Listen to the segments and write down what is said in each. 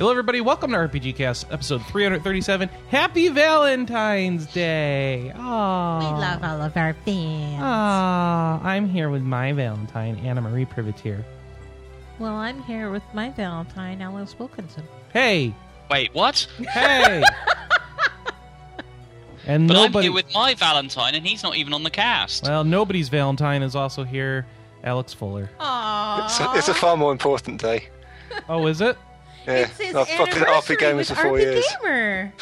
Hello, everybody. Welcome to RPG Cast, episode 337. Happy Valentine's Day. Aww. We love all of our fans. Aww. I'm here with my Valentine, Anna Marie Privateer. Well, I'm here with my Valentine, Alice Wilkinson. Hey. Wait, what? Hey. and But I'm nobody. here with my Valentine, and he's not even on the cast. well, nobody's Valentine is also here, Alex Fuller. Aww. It's a, it's a far more important day. Oh, is it? Yeah, It's his I've, I've been at anniversary RP Gamers with for four RP years. Gamer.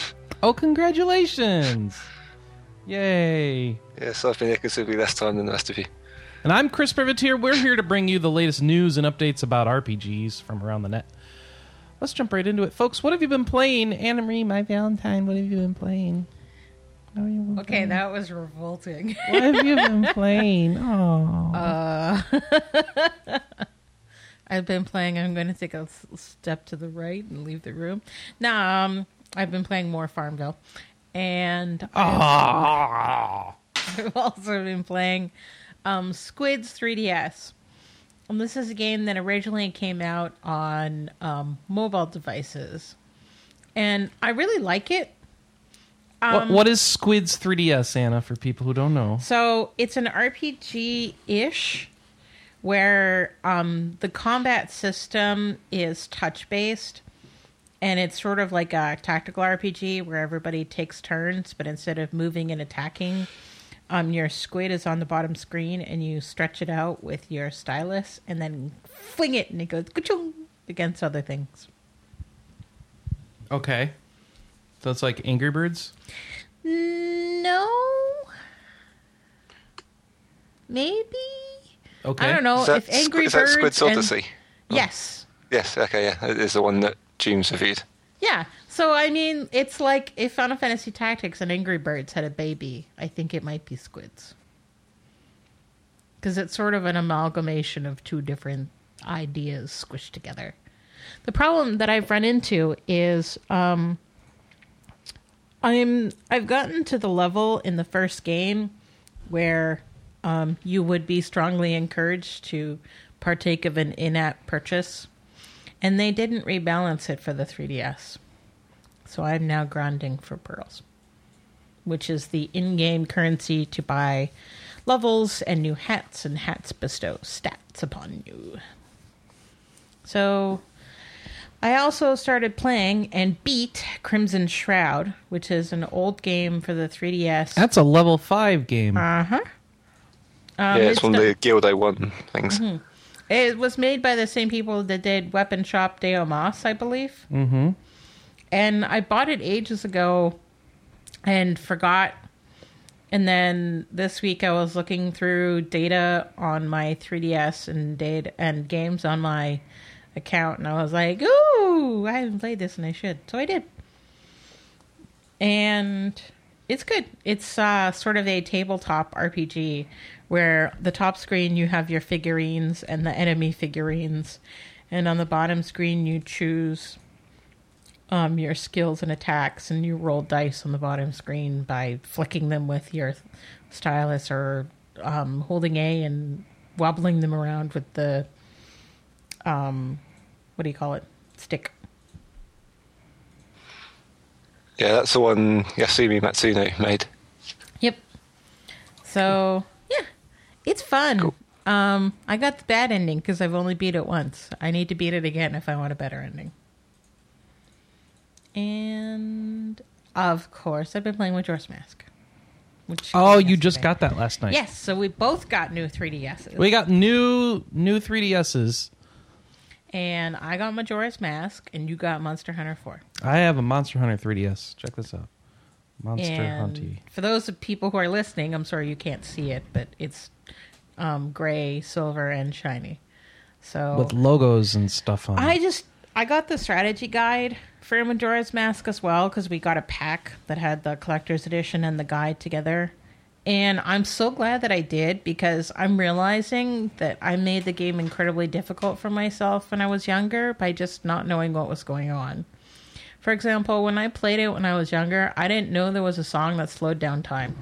Oh, congratulations. Yay. Yes, I've been here considerably less time than the rest of you. And I'm Chris Privateer. We're here to bring you the latest news and updates about RPGs from around the net. Let's jump right into it, folks. What have you been playing? Anna Marie, my Valentine, what have you been playing? What you been Okay, playing? that was revolting. What have you been playing? Oh. Uh, I've been playing. I'm going to take a step to the right and leave the room. Now, um, I've been playing more Farmville, and Ah. I've also been playing um, Squids 3DS. And this is a game that originally came out on um, mobile devices, and I really like it. what, what is Squid's 3DS, Anna, for people who don't know? So it's an RPG ish where um, the combat system is touch based and it's sort of like a tactical RPG where everybody takes turns, but instead of moving and attacking, um, your squid is on the bottom screen and you stretch it out with your stylus and then fling it and it goes against other things. Okay. So it's like Angry Birds? No. Maybe. Okay. I don't know Is that, if Angry is that Birds. Squid's and- Odyssey? Yes. Yes, okay, yeah. It is the one that James reviewed. Yeah. So I mean, it's like if Final Fantasy Tactics and Angry Birds had a baby, I think it might be Squids. Because it's sort of an amalgamation of two different ideas squished together. The problem that I've run into is um, I'm I've gotten to the level in the first game where um, you would be strongly encouraged to partake of an in-app purchase, and they didn't rebalance it for the 3DS. So I'm now grinding for pearls, which is the in-game currency to buy levels and new hats, and hats bestow stats upon you. So I also started playing and beat Crimson Shroud, which is an old game for the 3DS. That's a level 5 game. Uh huh. Um, yeah, it's, one of done- the Guild 1 things. It was made by the same people that did Weapon Shop de Omasse, I believe. mm-hmm. And I bought it ages ago and forgot. And then this week I was looking through data on my 3DS and data and games on my account, and I was like, "Ooh, I haven't played this, and I should." So I did, and it's good. It's uh, sort of a tabletop RPG where the top screen you have your figurines and the enemy figurines, and on the bottom screen you choose um, your skills and attacks, and you roll dice on the bottom screen by flicking them with your stylus or um, holding A and wobbling them around with the um, what do you call it? Stick. Yeah, that's the one Yasumi Matsuno made. Yep. So it's fun. Cool. Um, I got the bad ending because I've only beat it once. I need to beat it again if I want a better ending. And of course, I've been playing with Majora's Mask. Which Oh, you just got that last night. Yes, so we both got new 3DSs. We got new new 3DSs. and I got Majora's Mask, and you got Monster Hunter 4. I have a Monster Hunter 3DS. Check this out. Monster and Hunty. for those people who are listening, I'm sorry you can't see it, but it's um, gray, silver, and shiny. So With logos and stuff on it. I just I got the strategy guide for Majora's Mask as well because we got a pack that had the collector's edition and the guide together. And I'm so glad that I did because I'm realizing that I made the game incredibly difficult for myself when I was younger by just not knowing what was going on. For example, when I played it when I was younger, I didn't know there was a song that slowed down time.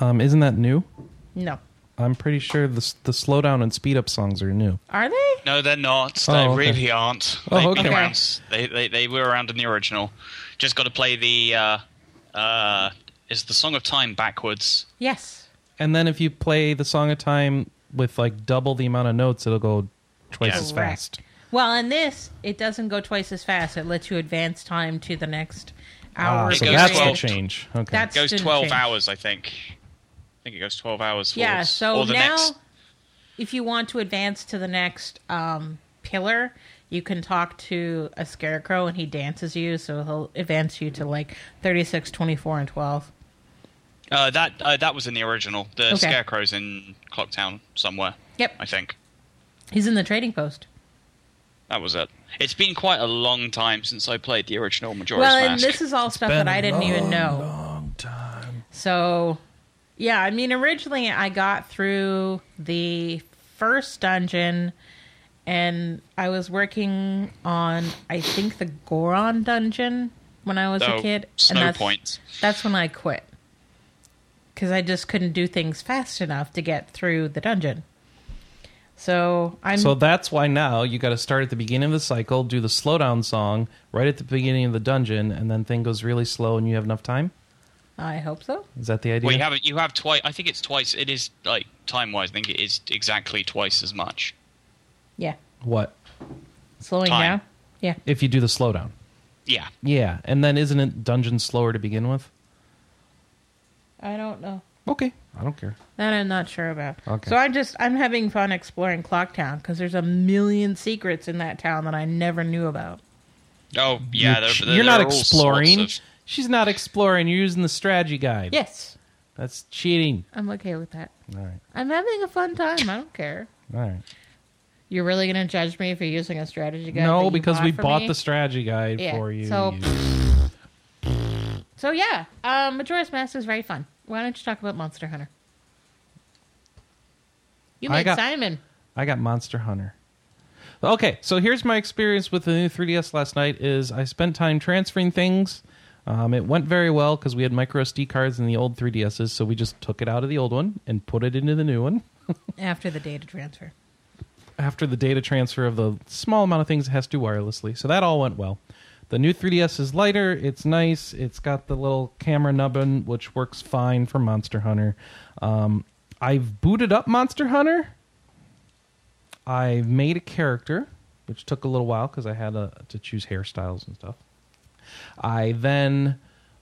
Um, isn't that new? No. I'm pretty sure the s- the slowdown and speed up songs are new. Are they? No, they're not. Oh, they okay. really aren't. Oh, They've okay. been around. They, they they were around in the original. Just got to play the. Uh, uh, is the Song of Time backwards? Yes. And then if you play the Song of Time with like double the amount of notes, it'll go twice Yeah. as Correct. fast. Well, in this, it doesn't go twice as fast. It lets you advance time to the next Ah, hour. It so goes that's the 12. change. Okay. That's- Goes didn't twelve change. hours, I think. I think it goes twelve hours. Yeah, so the now, next. if you want to advance to the next um, pillar, you can talk to a scarecrow and he dances you, so he'll advance you to like 36, 24, and 12. Uh, that uh, that was in the original. The Okay. scarecrow's in Clocktown somewhere. Yep. I think He's in the trading post. that was it. It's been quite a long time since I played the original Majora's well, and Mask. this is all stuff that I didn't even know. Long time. So, yeah, I mean, originally I got through the first dungeon and I was working on, I think, the Goron dungeon when I was Oh, a kid. Snow and that's, Point. That's when I quit. Because I just couldn't do things fast enough to get through the dungeon. So I'm. So that's why now you got to start at the beginning of the cycle, do the slowdown song right at the beginning of the dungeon, and then thing goes really slow, and you have enough time. I hope so. Is that the idea? Well, you have you have twice. I think it's twice. It is like time wise. I think it is exactly twice as much. Yeah. what Slowing Time. down. Yeah. if you do the slowdown? Yeah. Yeah, and then isn't it dungeon slower to begin with? I don't know. Okay, I don't care. That I'm not sure about. Okay. So I'm just I'm having fun exploring Clocktown because there's a million secrets in that town that I never knew about. Oh yeah. you're, there- ch- there- you're there not are all sorts exploring. of- She's not exploring. You're using the strategy guide. Yes, that's cheating. I'm okay with that. All right, I'm having a fun time. I don't care. all right. You're really gonna judge me for using a strategy guide? that no, you because we for bought me? the strategy guide Yeah, for you. so- You- So yeah, um, Majora's Mask is very fun. Why don't you talk about Monster Hunter? You I made got- Simon. I got Monster Hunter. Okay, so here's my experience with the new 3DS last night. Is I spent time transferring things. Um, it went very well because we had micro SD cards in the old 3DSs, so we just took it out of the old one and put it into the new one. After the data transfer. After the data transfer of the small amount of things it has to do wirelessly, so that all went well. The new 3DS is lighter. It's nice. It's got the little camera nubbin, which works fine for Monster Hunter. Um, I've booted up Monster Hunter. I've made a character, which took a little while because I had uh to choose hairstyles and stuff. I then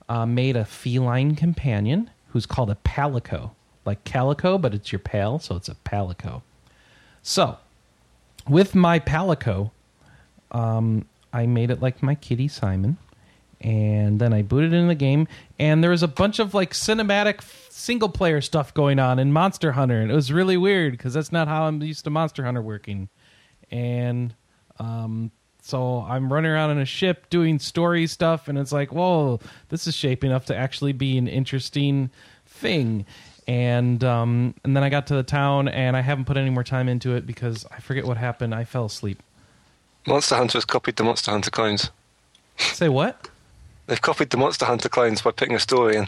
uh, made a feline companion who's called a palico, like calico, but it's your pal, so it's a palico. So, with my palico, um, I made it like my kitty Simon, and then I booted in the game, and there was a bunch of like cinematic single player stuff going on in Monster Hunter, and it was really weird because that's not how I'm used to Monster Hunter working, and um, so I'm running around in a ship doing story stuff, and it's like, whoa, this is shaping up to actually be an interesting thing. And um, and then I got to the town, and I haven't put any more time into it because I forget what happened. I fell asleep. Monster Hunter has copied the Monster Hunter clones. Say what? They've copied the Monster Hunter clones by putting a story in.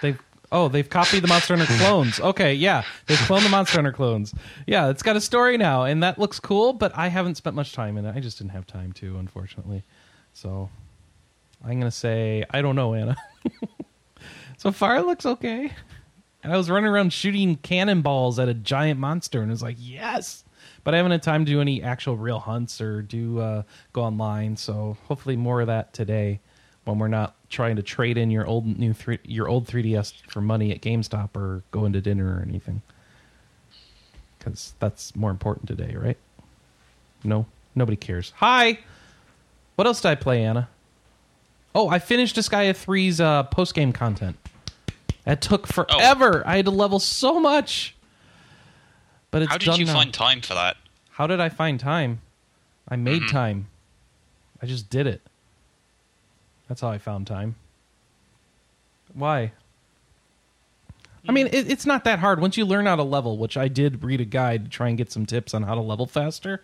They've oh they've copied the Monster Hunter clones. Okay, yeah, they've cloned the Monster Hunter clones. Yeah, it's got a story now, and that looks cool. But I haven't spent much time in it. I just didn't have time to, unfortunately. So I'm gonna say I don't know, Anna. so far, it looks okay. And I was running around shooting cannonballs at a giant monster, and it was like yes. But I haven't had time to do any actual real hunts or do uh, go online. So hopefully more of that today when we're not trying to trade in your old new three, your old 3ds for money at GameStop or going to dinner or anything. Because that's more important today, right? No, nobody cares. Hi. What else did I play, Anna? Oh, I finished Disgaea 3's uh, post game content. That took forever. I had to level so much. But it's How did you now. find time for that? How did I find time? I made time. I just did it. That's how I found time. Why? I mean, it, it's not that hard. Once you learn how to level, which I did read a guide to try and get some tips on how to level faster.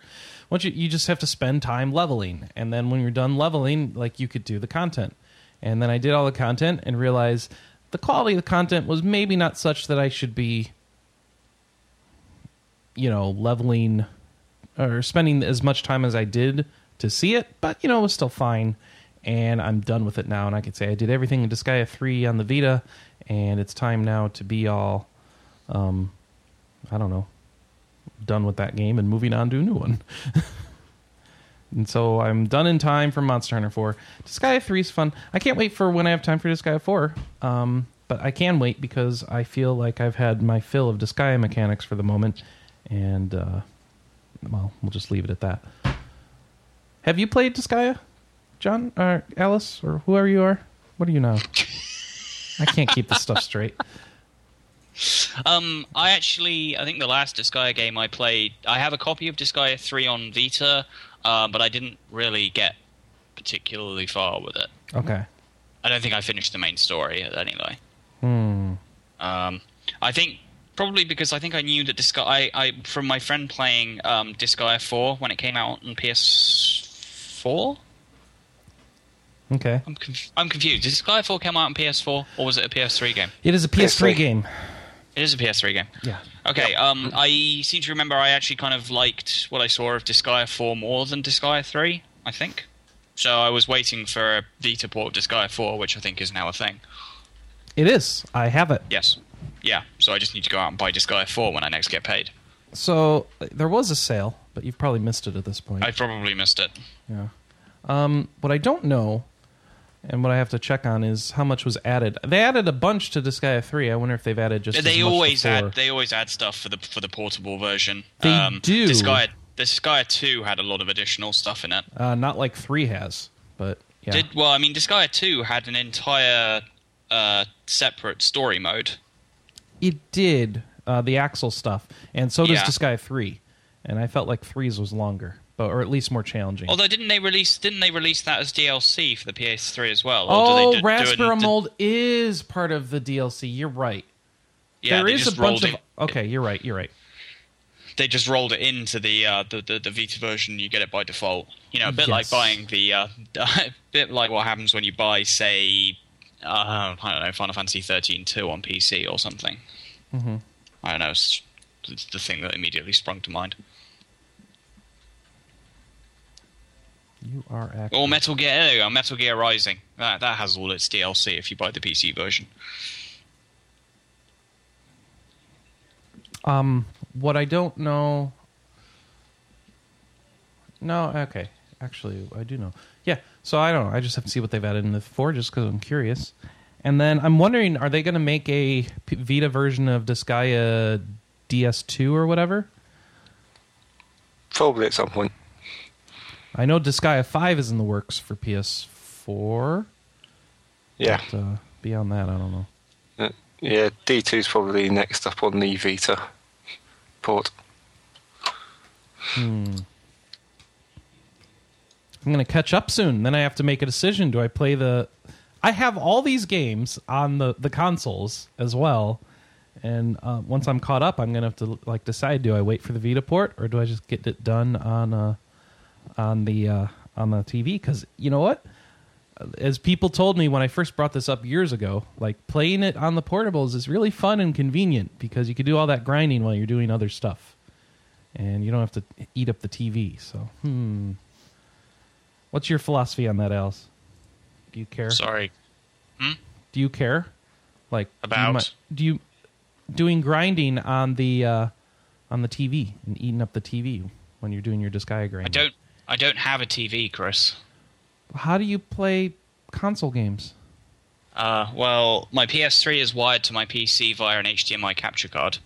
Once you, you just have to spend time leveling, and then when you're done leveling, like you could do the content. And then I did all the content and realized the quality of the content was maybe not such that I should be you know, leveling or spending as much time as I did to see it, but you know, it was still fine. And I'm done with it now, and I could say I did everything in Disgaea 3 on the Vita, and it's time now to be all, um, I don't know, done with that game and moving on to a new one. and so I'm done in time for Monster Hunter 4. Disgaea 3 is fun. I can't wait for when I have time for Disgaea 4. Um, but I can wait because I feel like I've had my fill of Disgaea mechanics for the moment, and uh, well, we'll just leave it at that. Have you played Disgaea, John or Alice or whoever you are? What do you know? I can't keep this stuff straight. Um, I actually, I think the last Disgaea game I played, I have a copy of Disgaea 3 on Vita, uh, but I didn't really get particularly far with it. Okay. I don't think I finished the main story anyway. Hmm. Um, I think probably because I think I knew that Disgaea, I, I from my friend playing um, Disgaea 4 when it came out on PS4. Okay. I'm conf- I'm confused. Did Disgaea 4 come out on PS4 or was it a PS3 game? It is a PS3 PS3. game. It is a PS3 game. Yeah. Okay, um, I seem to remember I actually kind of liked what I saw of Disgaea 4 more than Disgaea 3, I think. So I was waiting for a Vita port of Disgaea 4, which I think is now a thing. It is. I have it. Yes. Yeah, so I just need to go out and buy Disgaea 4 when I next get paid. So there was a sale, but you've probably missed it at this point. I probably missed it. Yeah. Um, what I don't know, and what I have to check on is how much was added. They added a bunch to Disgaea three. I wonder if they've added just. as They much always add they always add stuff for the for the portable version. They um, do. Disgaea, Disgaea 2 had a lot of additional stuff in it. Uh, not like three has, but yeah. Did well, I mean, Disgaea 2 had an entire uh, separate story mode. it did uh, the Axel stuff, and so does Yeah. Disgaea three. And I felt like three's was longer, but or at least more challenging. Although didn't they release didn't they release that as DLC for the PS3 as well? Or oh, do do- do Raspberyl Mode is part of the DLC. You're right. Yeah, there is just a bunch of. it. Okay, you're right. You're right. They just rolled it into the, uh, the the the Vita version. You get it by default. You know, a bit like buying the uh, a bit like what happens when you buy, say, uh, I don't know, Final Fantasy 13 2 on PC or something. Mm-hmm. I don't know. It's, it's the thing that immediately sprung to mind. You are actually. Or Metal Gear, there you go, Metal Gear Rising. That that has all its DLC if you buy the PC version. Um, what I don't know. No, okay. Actually, I do know. Yeah, so I don't know. I just have to see what they've added in the four, just because I'm curious. And then I'm wondering, are they going to make a P- Vita version of Disgaea DS2 or whatever? Probably at some point. I know Disgaea 5 is in the works for PS4. Yeah. But, uh, beyond that, I don't know. Uh, Yeah, D2 is probably next up on the Vita port. Hmm. I'm going to catch up soon. Then I have to make a decision. Do I play the. I have all these games on the, the consoles as well. And uh, once I'm caught up, I'm going to have to like decide: do I wait for the Vita port or do I just get it done on uh, on the uh, on the TV? Because you know what, as people told me when I first brought this up years ago, like playing it on the portables is really fun and convenient because you can do all that grinding while you're doing other stuff, and you don't have to eat up the TV. So, hmm, what's your philosophy on that, Alice? Do you care? Sorry. Hmm? Do you care? Like do you About? do you doing grinding on the uh, on the TV and eating up the TV when you're doing your Disgaea grinding? I don't I don't have a TV, Chris. How do you play console games? Uh, well, my PS3 is wired to my PC via an HDMI capture card.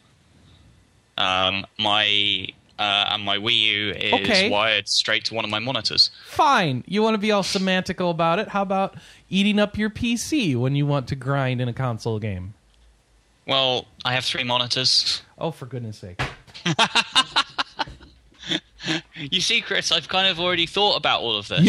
Um, my uh, and my Wii U is Okay. wired straight to one of my monitors. Fine. You want to be all semantical about it? How about eating up your PC when you want to grind in a console game? Well, I have three monitors. Oh, for goodness sake. You see, Chris, I've kind of already thought about all of this.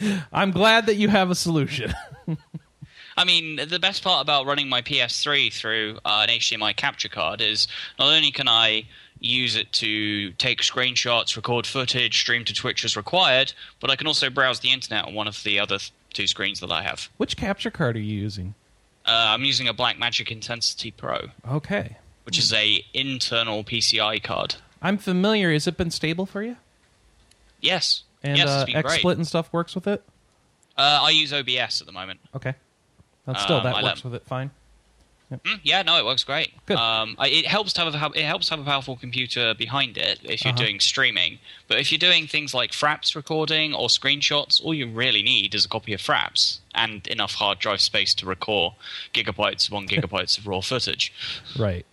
You, I'm glad that you have a solution. I mean, the best part about running my PS3 through uh, an HDMI capture card is not only can I use it to take screenshots, record footage, stream to Twitch as required, but I can also browse the internet on one of the other th- two screens that I have. Which capture card are you using? Uh, I'm using a Blackmagic Intensity Pro, Okay. which is a internal PCI card. I'm familiar. Has it been stable for you? Yes. And yes, uh, it's been great. XSplit and stuff works with it. Uh, I use OBS at the moment. Okay. But still, Um, that I works with it fine. Mm, yeah, no, it works great. Good. Um, it helps to have a, it helps to have a powerful computer behind it if you're Uh-huh. doing streaming. But if you're doing things like Fraps recording or screenshots, all you really need is a copy of Fraps and enough hard drive space to record gigabytes upon gigabytes of raw footage, Right.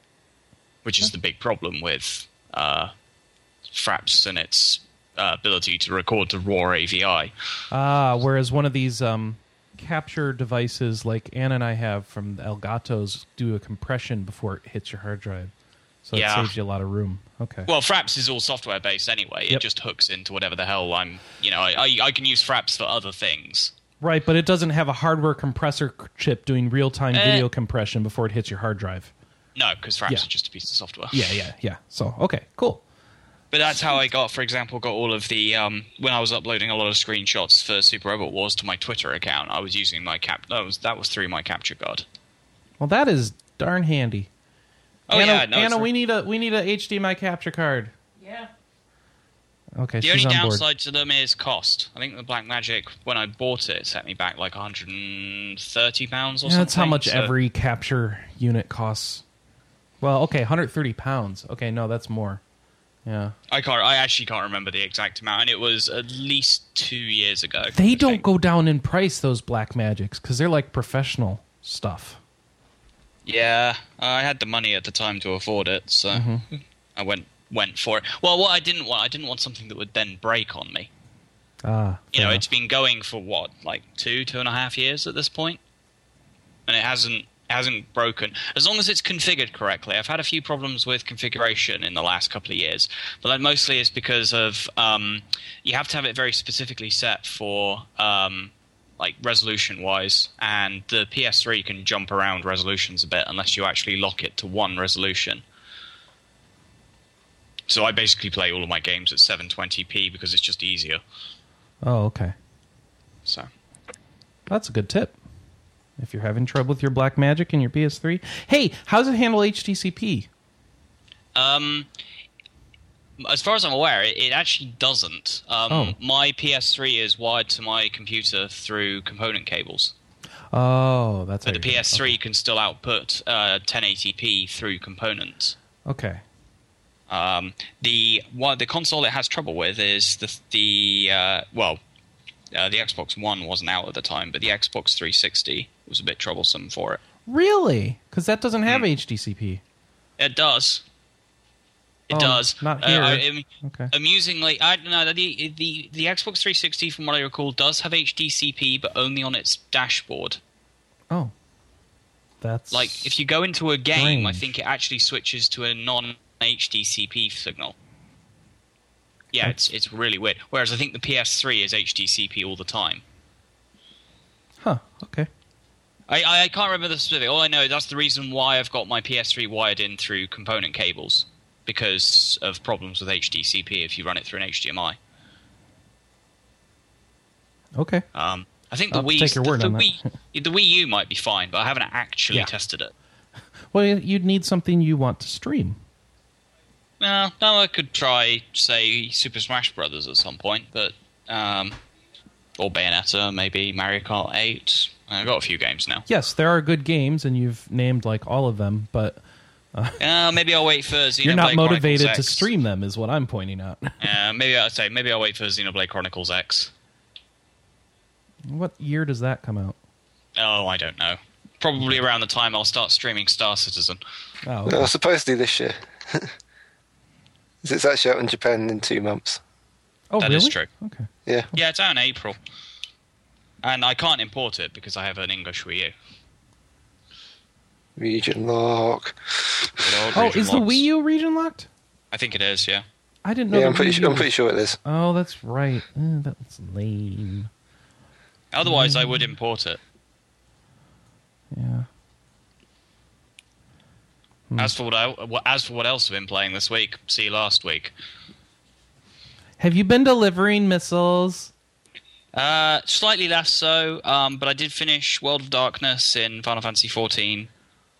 which is the big problem with uh, Fraps and its uh, ability to record to raw AVI. Ah, whereas one of these um, capture devices, like Anna and I have from Elgatos, do a compression before it hits your hard drive, so Yeah. it saves you a lot of room. Okay. Well, Fraps is all software based anyway. Yep. It just hooks into whatever the hell I'm. You know, I, I, I can use Fraps for other things. right, but it doesn't have a hardware compressor chip doing real time Eh. video compression before it hits your hard drive. No, because Fraps Yeah. is just a piece of software. Yeah, yeah, yeah. So okay, cool. But that's how I got, for example, got all of the um, when I was uploading a lot of screenshots for Super Robot Wars to my Twitter account. I was using my cap. That was that was through my capture card. Well, that is darn handy. Oh Anna, yeah, no. Anna, we need a we need a HDMI capture card. Yeah. Okay, the she's only on board. downside to them is cost. I think the Black Magic, when I bought it, set me back like 130 pounds or Yeah, something. that's how much so- every capture unit costs. Well, okay, 130 pounds. Okay, no, that's more. Yeah. I can't. I actually can't remember the exact amount, and it was at least two years ago. They I don't think. go down in price those black magics because they're like professional stuff. Yeah, I had the money at the time to afford it, so Mm-hmm. I went went for it. Well, what I didn't want, I didn't want something that would then break on me. Ah, You know, fair it's been going for what, like two, two and a half years at this point, and it hasn't hasn't broken. As long as it's configured correctly. I've had a few problems with configuration in the last couple of years, but that mostly is because of um, you have to have it very specifically set for um, like resolution wise, and the PS3 can jump around resolutions a bit unless you actually lock it to one resolution. So I basically play all of my games at 720p because it's just easier. Oh, okay. So. That's a good tip. If you're having trouble with your black magic and your PS3, hey, how does it handle HDCP? Um, as far as I'm aware, it, it actually doesn't. Um, Oh. My PS3 is wired to my computer through component cables, Oh, that's but the you're doing it. PS3 can still output uh, 1080p through components. Okay. Um, the one, the console it has trouble with is the the uh, well, uh, the Xbox One wasn't out at the time, but the Xbox 360 was a bit troublesome for it. Really? Because that doesn't have Hmm. HDCP. It does. It Oh, does. not Uh, here. I- I Okay. Amusingly, I don't know the the the Xbox 360, from what I recall, does have HDCP, but only on its dashboard. Oh, that's Like if you go into a game, I think it actually switches to a non-HDCP signal. Yeah, it's it's really weird. Whereas I think the PS3 is HDCP all the time. Huh. Okay. I, I I can't remember the specific. All I know that's the reason why I've got my PS3 wired in through component cables because of problems with HDCP if you run it through an HDMI. Okay. Um, I think the I'll Wii, take your word the on that. The Wii U might be fine, but I haven't actually Yeah. tested it. Well, you'd need something you want to stream. No, no, I could try, say, Super Smash Brothers at some point, but um, or Bayonetta, maybe Mario Kart Eight. I've got a few games now. Yes, there are good games, and you've named like all of them, but Uh, maybe I'll wait for Xenoblade you're not Chronicles motivated to stream them, is what I'm pointing out. Uh, maybe I'll say maybe I'll wait for Xenoblade Chronicles X. what year does that come out? Oh, I don't know. Probably around the time I'll start streaming Star Citizen. Oh, No, okay. supposedly this year. it's actually out in Japan in two months. oh That really? is true. Okay. Yeah. Yeah, it's out in April, and I can't import it because I have an English Wii U. Region lock. Good Oh, region is the. Wii U region locked? I think it is. Yeah. I didn't know. Yeah, I'm pretty, sure, U I'm pretty sure it is. Oh, that's right. Eh, that's lame. Otherwise, I would import it. Yeah. Hmm. As for what I, what- as for what else I've been playing this week, see last week. Have you been delivering missiles? Uh, slightly less so, um, but I did finish World of Darkness in Final Fantasy XIV,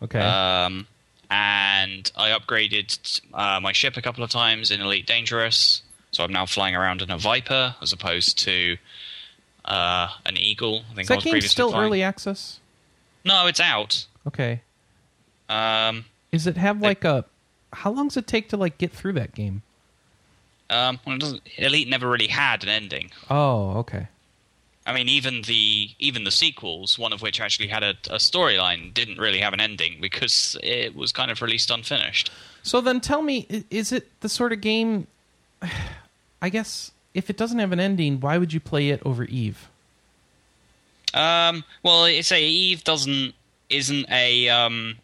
Okay. um, and I upgraded uh, my ship a couple of times in Elite Dangerous. So I'm now flying around in a Viper as opposed to uh, an Eagle. I think Is I that was game previously still flying. early access? No, it's out. Okay. Um, Is it have like a? How long does it take to like get through that game? um, well, it doesn't, Elite never really had an ending. Oh, okay. I mean, even the even the sequels, one of which actually had a, a storyline, didn't really have an ending because it was kind of released unfinished. So then tell me, is it the sort of game? I guess if it doesn't have an ending, why would you play it over Eve? Um, well, it's a Eve doesn't isn't a um,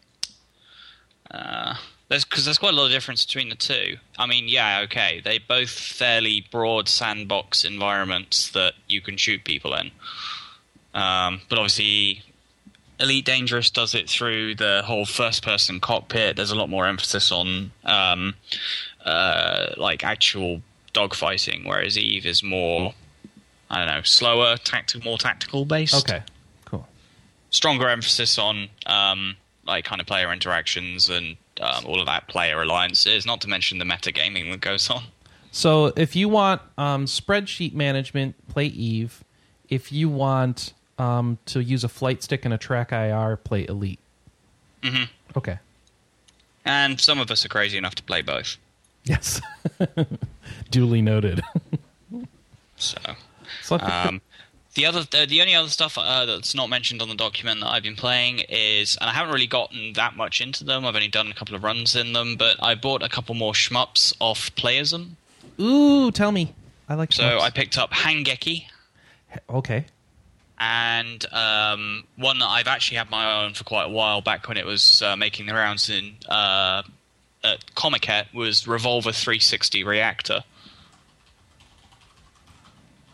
uh, there's because there's quite a lot of difference between the two. I mean, yeah, okay, they both fairly broad sandbox environments that you can shoot people in. Um, but obviously, Elite Dangerous does it through the whole first-person cockpit. There's a lot more emphasis on um, uh, like actual dogfighting, whereas Eve is more. I don't know, slower, tactical, more tactical based Okay, cool. stronger emphasis on um, like kind of player interactions and um, all of that player alliances. Not to mention the metagaming that goes on. So if you want um, spreadsheet management, play Eve. If you want um, to use a flight stick and a track IR, play Elite. Mhm. Okay. And some of us are crazy enough to play both. Yes. Duly noted. So so I think that- um, the other, the, the only other stuff uh, that's not mentioned on the document that I've been playing is, and I haven't really gotten that much into them. I've only done a couple of runs in them, but I bought a couple more shmups off Playism. ooh, tell me. I like. So shmups. I picked up Hangeki. okay. and um, one that I've actually had my own for quite a while back when it was uh, making the rounds in uh, at Comiket was Revolver 360 Reactor,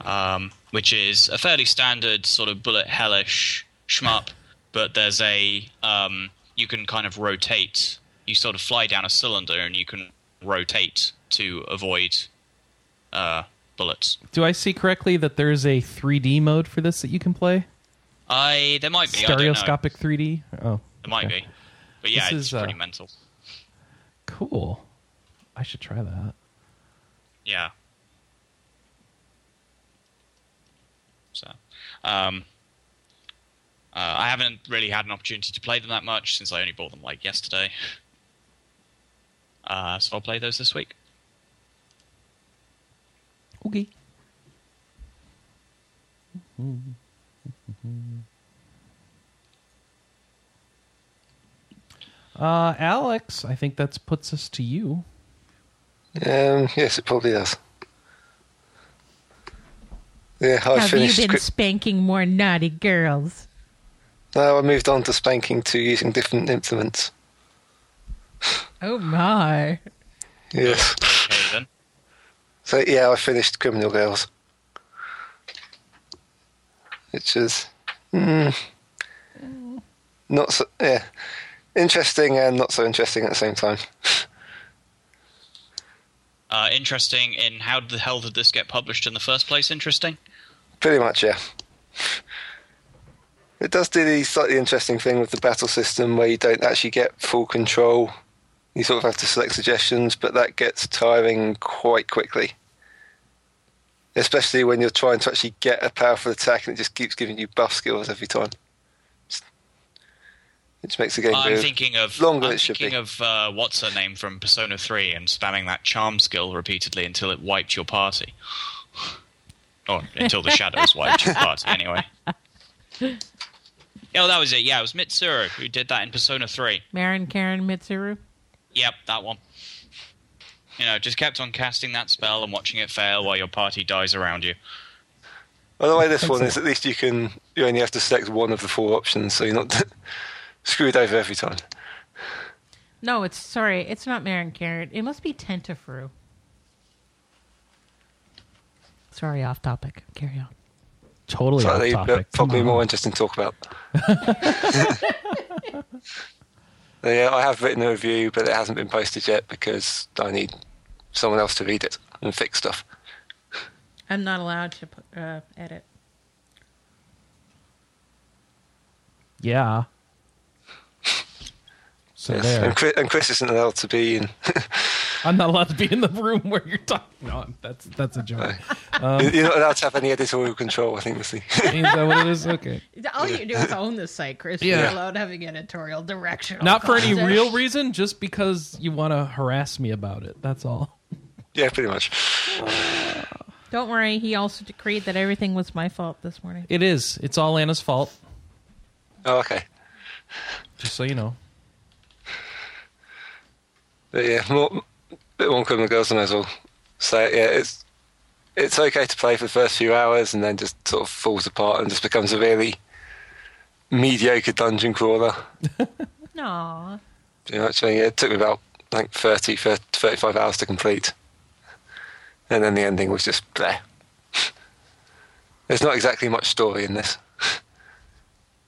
um, which is a fairly standard sort of bullet hellish shmup, but there's a um, you can kind of rotate. You sort of fly down a cylinder and you can rotate to avoid uh, bullets. Do I see correctly that there's a 3D mode for this that you can play? I there might be I don't know. Stereoscopic 3D. Oh, It might okay. be. But yeah, This it's is, uh, pretty mental. Cool. I should try that. Yeah. So, um, uh, I haven't really had an opportunity to play them that much since I only bought them like yesterday. Uh, so I'll play those this week. Okay. Uh, Alex, I think that puts us to you. Um, yes, it probably does. Yeah, I Have you been Crypt- spanking more naughty girls? no, I moved on to spanking to using different implements. Oh my. Yes. Okay then. So yeah, I finished Criminal Girls, which is mm, not so yeah interesting and not so interesting at the same time. Uh, interesting in how the hell did this get published in the first place? Interesting. Pretty much, yeah. It does do the slightly interesting thing with the battle system where you don't actually get full control. You sort of have to select suggestions, but that gets tiring quite quickly. Especially when you're trying to actually get a powerful attack and it just keeps giving you buff skills every time. Which makes the game I'm go thinking of longer I'm thinking of uh, what's her name from Persona 3 and spamming that charm skill repeatedly until it wiped your party. or until the shadows wiped your party, anyway. Yeah, well, that was it. Yeah, it was Mitsuru who did that in Persona 3. Marin Karin Mitsuru? Yep, that one. You know, just kept on casting that spell and watching it fail while your party dies around you. By the way, this one is at least you can you only have to select one of the four options, so you're not screwed over every time. No, it's sorry, it's not Marin Karin. It must be Tentarafoo. Sorry, off topic. Carry on. Totally Slightly, off topic. probably more interesting to talk about. Yeah, I have written a review, but it hasn't been posted yet because I need someone else to read it and fix stuff. I'm not allowed to uh, edit. Yeah. So Yes, there. And, Chris, and Chris isn't allowed to be in. I'm not allowed to be in the room where you're talking. No, that's that's a joke. You're not allowed to have any editorial control. I think was the. Is that what it is? Okay. All you do is own this site, Chris. Yeah. You're allowed having editorial direction. Not for any real reason, just because you want to harass me about it. That's all. yeah, pretty much. Don't worry. He also decreed that everything was my fault this morning. It is. It's all Anna's fault. Oh, okay. Just so you know. But yeah, more, bit more criminal girls, I may as well say it. Yeah, it's it's okay to play for the first few hours and then just sort of falls apart and just becomes a really mediocre dungeon crawler. Aww. Pretty much. I mean, it took me about like 30, 30 35 hours to complete. And then the ending was just bleh. There's not exactly much story in this.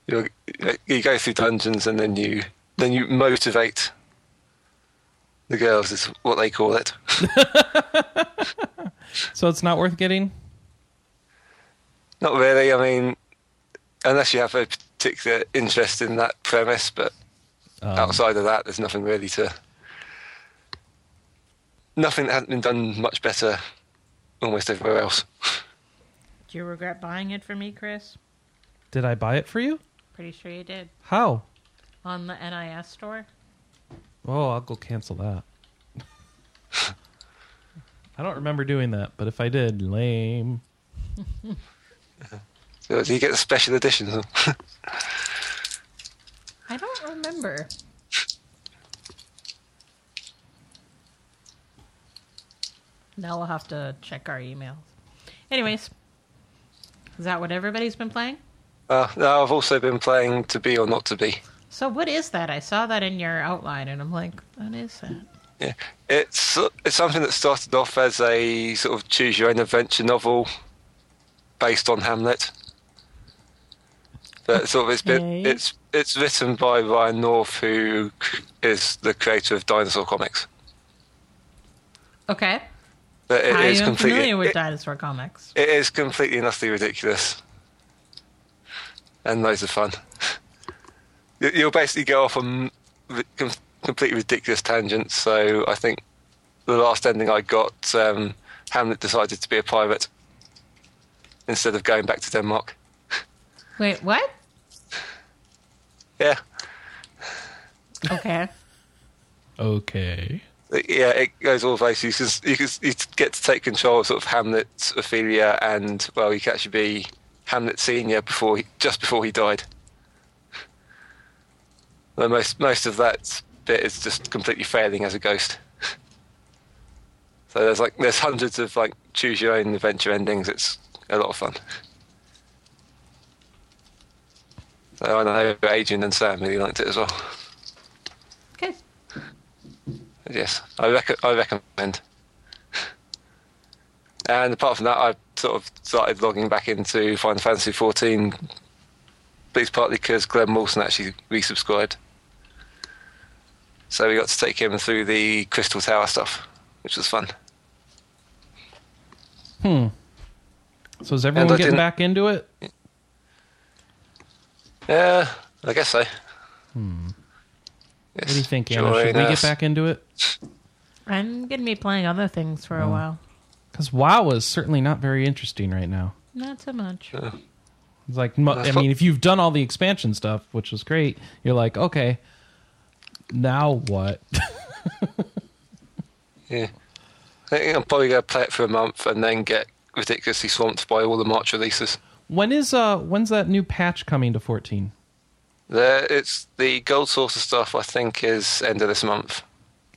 You you go through dungeons and then you then you motivate the girls is what they call it. So it's not worth getting. Not really. I mean, unless you have a particular interest in that premise, but Um, outside of that, there's nothing really to. Nothing that hasn't been done much better almost everywhere else. Do you regret buying it for me, Chris? Did I buy it for you? Pretty sure you did. How? On the NIS store? Oh, I'll go cancel that. I don't remember doing that, but if I did, lame. So do you get the special editions? I don't remember. Now we'll have to check our emails. Anyways, is that what everybody's been playing? uh, no, I've also been playing To Be or Not to Be. So what is that? I saw that in your outline, and I'm like, what is that? Yeah, it's it's something that started off as a sort of choose your own adventure novel based on Hamlet. But sort of it's been, Okay. it's it's written by Ryan North, who is the creator of Dinosaur Comics. Okay, But it I is am completely familiar with it- dinosaur comics. it is completely and utterly ridiculous, and loads of fun. You- You'll basically go off on completely ridiculous tangents. So I think the last ending I got, um, Hamlet decided to be a pirate instead of going back to Denmark. Wait, what? Yeah, Okay. Okay. yeah, it goes all places. You, can- you, can- you get to take control of sort of Hamlet, Ophelia, and well, you can actually be Hamlet Senior before he, just before he died. But most most of that bit is just completely failing as a ghost. So there's like there's hundreds of like choose your own adventure endings. It's a lot of fun. So I know Adrian and Sam really liked it as well. Okay. Yes, I, rec- I recommend. And apart from that, I sort of started logging back into Final Fantasy XIV, but it's partly because Glenn Wilson actually resubscribed. So we got to take him through the Crystal Tower stuff, which was fun. Hmm. So is everyone getting back into it? Yeah, I guess so. Hmm. What do you think, Anna? Should we get back into it? I'm gonna be playing other things for a Oh. while. Because WoW is certainly not very interesting right now. Not so much. It's like, I mean, if you've done all the expansion stuff, which was great, you're like, okay, now what? Yeah. I think I'm probably going to play it for a month and then get ridiculously swamped by all the March releases. when is uh when's that new patch coming to 14? There, it's the gold saucer stuff. I think is end of this month.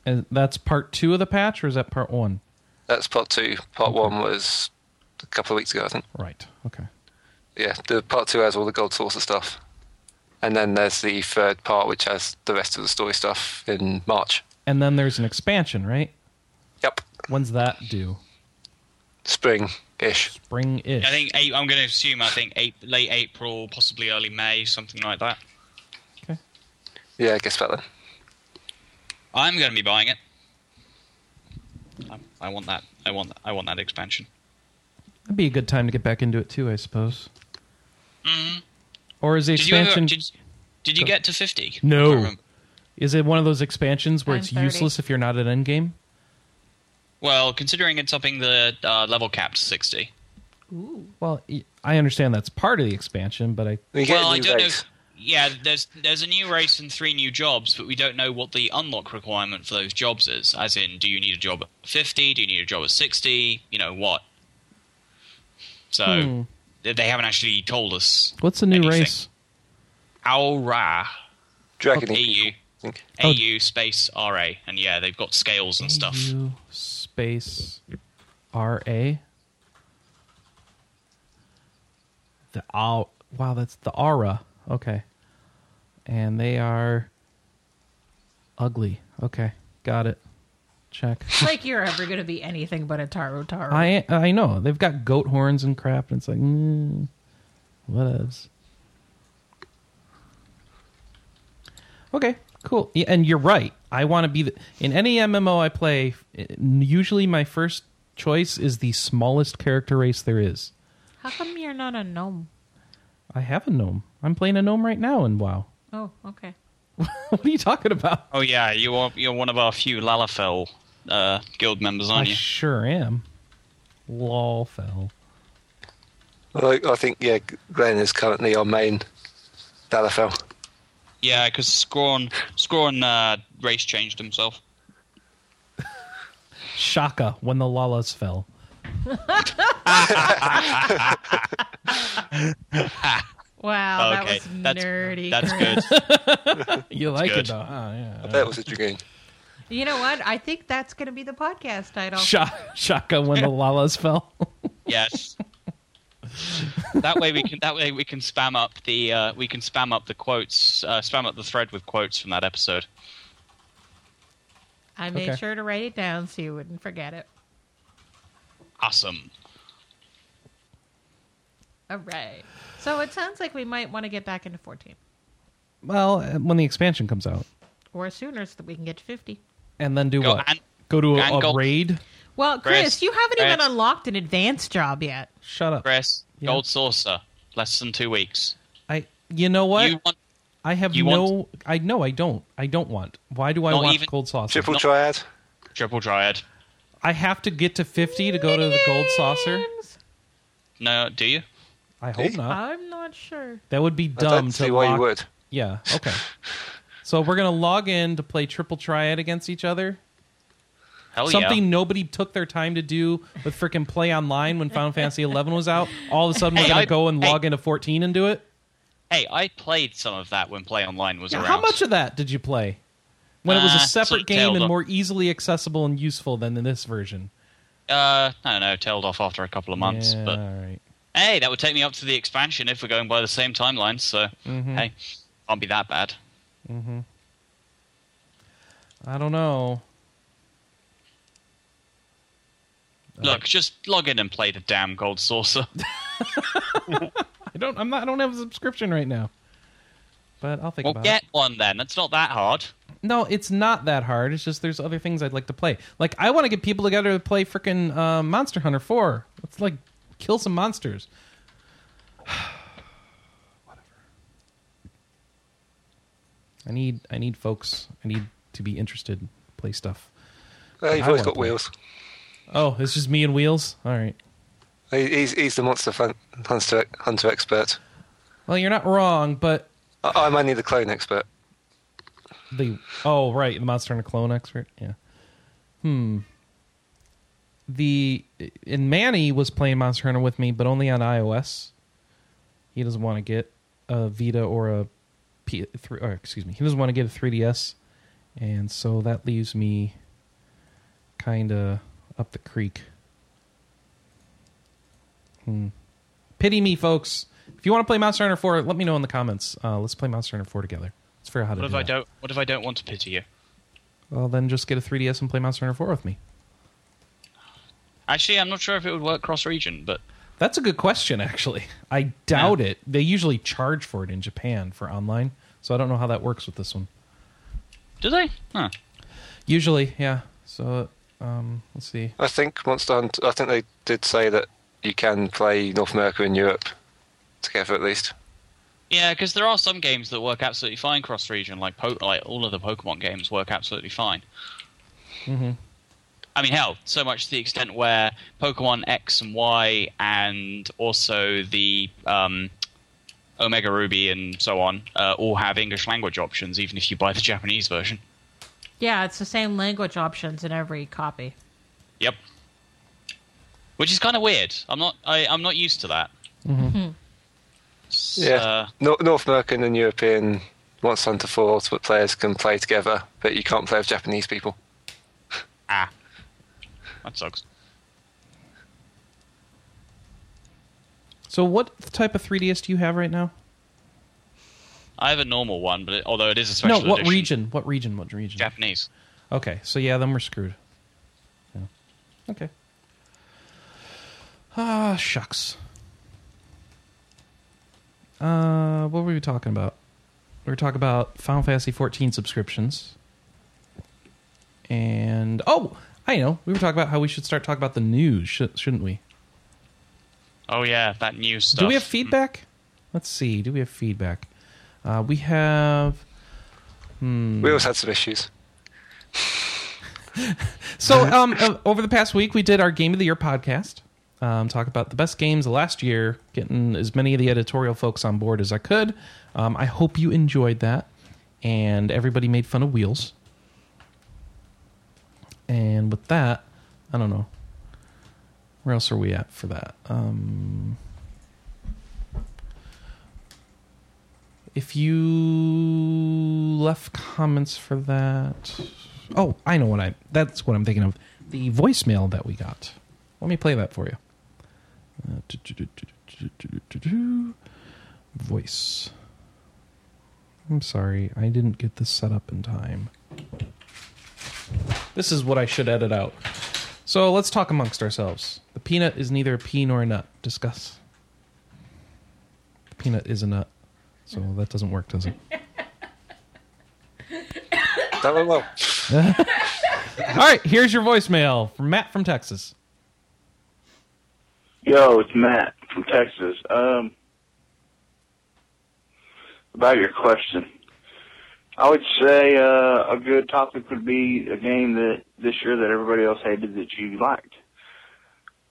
And that's part two of the patch, or is that part one? That's part two. Part one was a couple of weeks ago, I think. Right. Okay. Yeah, the part two has all the gold saucer stuff, and then there's the third part which has the rest of the story stuff in March. And then there's an expansion, right? Yep, When's that due? spring ish. Spring ish. I think eight, I'm going to assume I think eight, late April, possibly early May, something like that. Okay. Yeah, I guess about then. I'm going to be buying it. I, I want that. I want. I want that expansion. That'd be a good time to get back into it too, I suppose. Mhm. Or is the Did you ever, expansion? did, did you get to fifty? No. I can't remember. Is it one of those expansions where it's 9:30. useless if you're not at endgame? Well, considering it's upping the uh, level cap to 60. Ooh. Well, I understand that's part of the expansion, but I You get well, a I new don't race. know. Yeah, there's there's a new race and three new jobs, but we don't know what the unlock requirement for those jobs is. As in, do you need a job at 50? Do you need a job at 60? You know what? So Hmm. They they haven't actually told us. what's the new Anything. race? Au Ra. Dragon AU. Ink, Oh. AU space RA, and yeah, they've got scales and stuff. AU space R A. The au- wow, that's the aura. Okay, and they are ugly. Okay, got it. Check. like you're ever going to be anything but a Tarutaru. I I know they've got goat horns and crap, and it's like, mm, whatevs. Okay, cool. Yeah, and you're right. I want to be the, in any MMO I play. Usually, my first choice is the smallest character race there is. How come you're not a gnome? I have a gnome. I'm playing a gnome right now in WoW. Oh, okay. what are you talking about? Oh yeah, you are you're one of our few Lalafell uh, guild members, I aren't you? sure am. Lol, fell. Well, I, I think yeah, Glenn is currently our main Dalafel. Yeah, because Scrawn Scrawn uh, race changed himself. Shaka when the Lalas fell. Wow, that was that's nerdy. that's Chris. good. You like it though? huh? yeah. That was a dragoon. You know what? I think that's going to be the podcast title. Sha- Shaka when the Lalas fell. yes. that way we can that way we can spam up the uh, we can spam up the quotes uh, spam up the thread with quotes from that episode. I made Okay. sure to write it down so you wouldn't forget it. Awesome. All right. So it sounds like we might want to get back into 14 well, uh, when the expansion comes out, or sooner so that we can get to 50. And then do Go what? and- Go to a, a go- raid? Well, Chris, Chris, you haven't even unlocked an advanced job yet. Shut up. Chris, Yeah. gold saucer, less than two weeks. I. You know what? You want I have you no. want- I know. I don't. I don't want. Why do I want even- cold saucer? Triple triad. triple dryad? I have to get to fifty to go to the gold saucer. No, do you? I hope eh? not. I'm not sure. That would be I dumb don't to see why lock- you would. Yeah. Okay. so we're gonna log in to play triple triad against each other. Hell yeah. Something yeah. nobody took their time to do with freaking play online when Final Fantasy XI was out. All of a sudden, we're Hey, gonna I- go and hey. log into 14 and do it. Hey, I played some of that when Play Online was around. How much of that did you play? When it was a Uh, sort separate of game and off. more easily accessible and useful than in this version. Uh, I don't know. Tailed off after a couple of months, yeah, but all right. hey, that would take me up to the expansion if we're going by the same timeline. So Mhm. hey, can't be that bad. I don't know. Look, just log in and play the damn gold saucer. I don't. I'm not. I don't have a subscription right now. But I'll think well, about get it. one then. It's not that hard. No, it's not that hard. It's just there's other things I'd like to play. Like I want to get people together to play freaking uh, Monster Hunter 4. Let's like kill some monsters. I need. I need folks. I need to be interested. Play stuff. Uh, you've I always got play. wheels. Oh, it's just me and wheels. All right. He's, he's the monster fun, hunter, hunter expert. Well, you're not wrong, but I, I'm only the clone expert. The oh right, the Monster Hunter clone expert. Yeah. Hmm. The and Manny was playing Monster Hunter with me, but only on iOS. He doesn't want to get a Vita or a P three. Or excuse me, he doesn't want to get a 3DS, and so that leaves me kind of up the creek. Hmm. Pity me, folks. If you want to play Monster Hunter 4, let me know in the comments. Uh, let's play Monster Hunter 4 together. Let's figure out how to What if do I that. don't? What if I don't want to pity you? Well, then just get a 3DS and play Monster Hunter 4 with me. Actually, I'm not sure if it would work cross-region, but That's a good question, actually. I doubt it. They usually charge for it in Japan for online, so I don't know how that works with this one. do they? Huh. Usually, yeah. So, um, let's see. I think Monster Hunter. I think they did say that you can play North America and Europe together at least. Yeah, because there are some games that work absolutely fine cross-region, like po- like all of the Pokemon games work absolutely fine. Mm-hmm. I mean, hell, so much to the extent where Pokemon X and Y, and also the um, Omega Ruby and so on, uh, all have English language options, even if you buy the Japanese version. Yeah, it's the same language options in every copy. Yep. Which is kind of weird. I'm not. I, I'm not used to that. S- Yeah. uh, Nor- North American and European Monster Hunter 4 Ultimate players can play together, but you can't play with Japanese people. ah. That sucks. So, what type of 3DS do you have right now? I have a normal one, but it, although it is a special no, what edition, region? What region? What region? Japanese. Okay, so yeah, then we're screwed. Yeah. Okay. Ah, shucks. Uh, what were we talking about? We were talking about Final Fantasy 14 subscriptions. And oh, I know. We were talking about how we should start talking about the news, sh- shouldn't we? Oh yeah, that news stuff. Do we have feedback? Let's see. Do we have feedback? Uh, we have. Hmm. We always had some issues. So, um, uh, over the past week, we did our Game of the Year podcast. Um, talk about the best games of last year, getting as many of the editorial folks on board as I could. Um, I hope you enjoyed that, and everybody made fun of wheels. And with that, I don't know. Where else are we at for that? Um, if you left comments for that, oh, I know what I. That's what I'm thinking of. The voicemail that we got. Let me play that for you. Uh. Voice. I'm sorry, I didn't get this set up in time. This is what I should edit out. So let's talk amongst ourselves. The peanut is neither a pea nor a nut. Discuss. The peanut is a nut. So that doesn't work, does it? That went well. All right, here's your voicemail from Matt from Texas. Yo, it's Matt from Texas. Um, about your question, I would say uh, a good topic would be a game that this year that everybody else hated that you liked.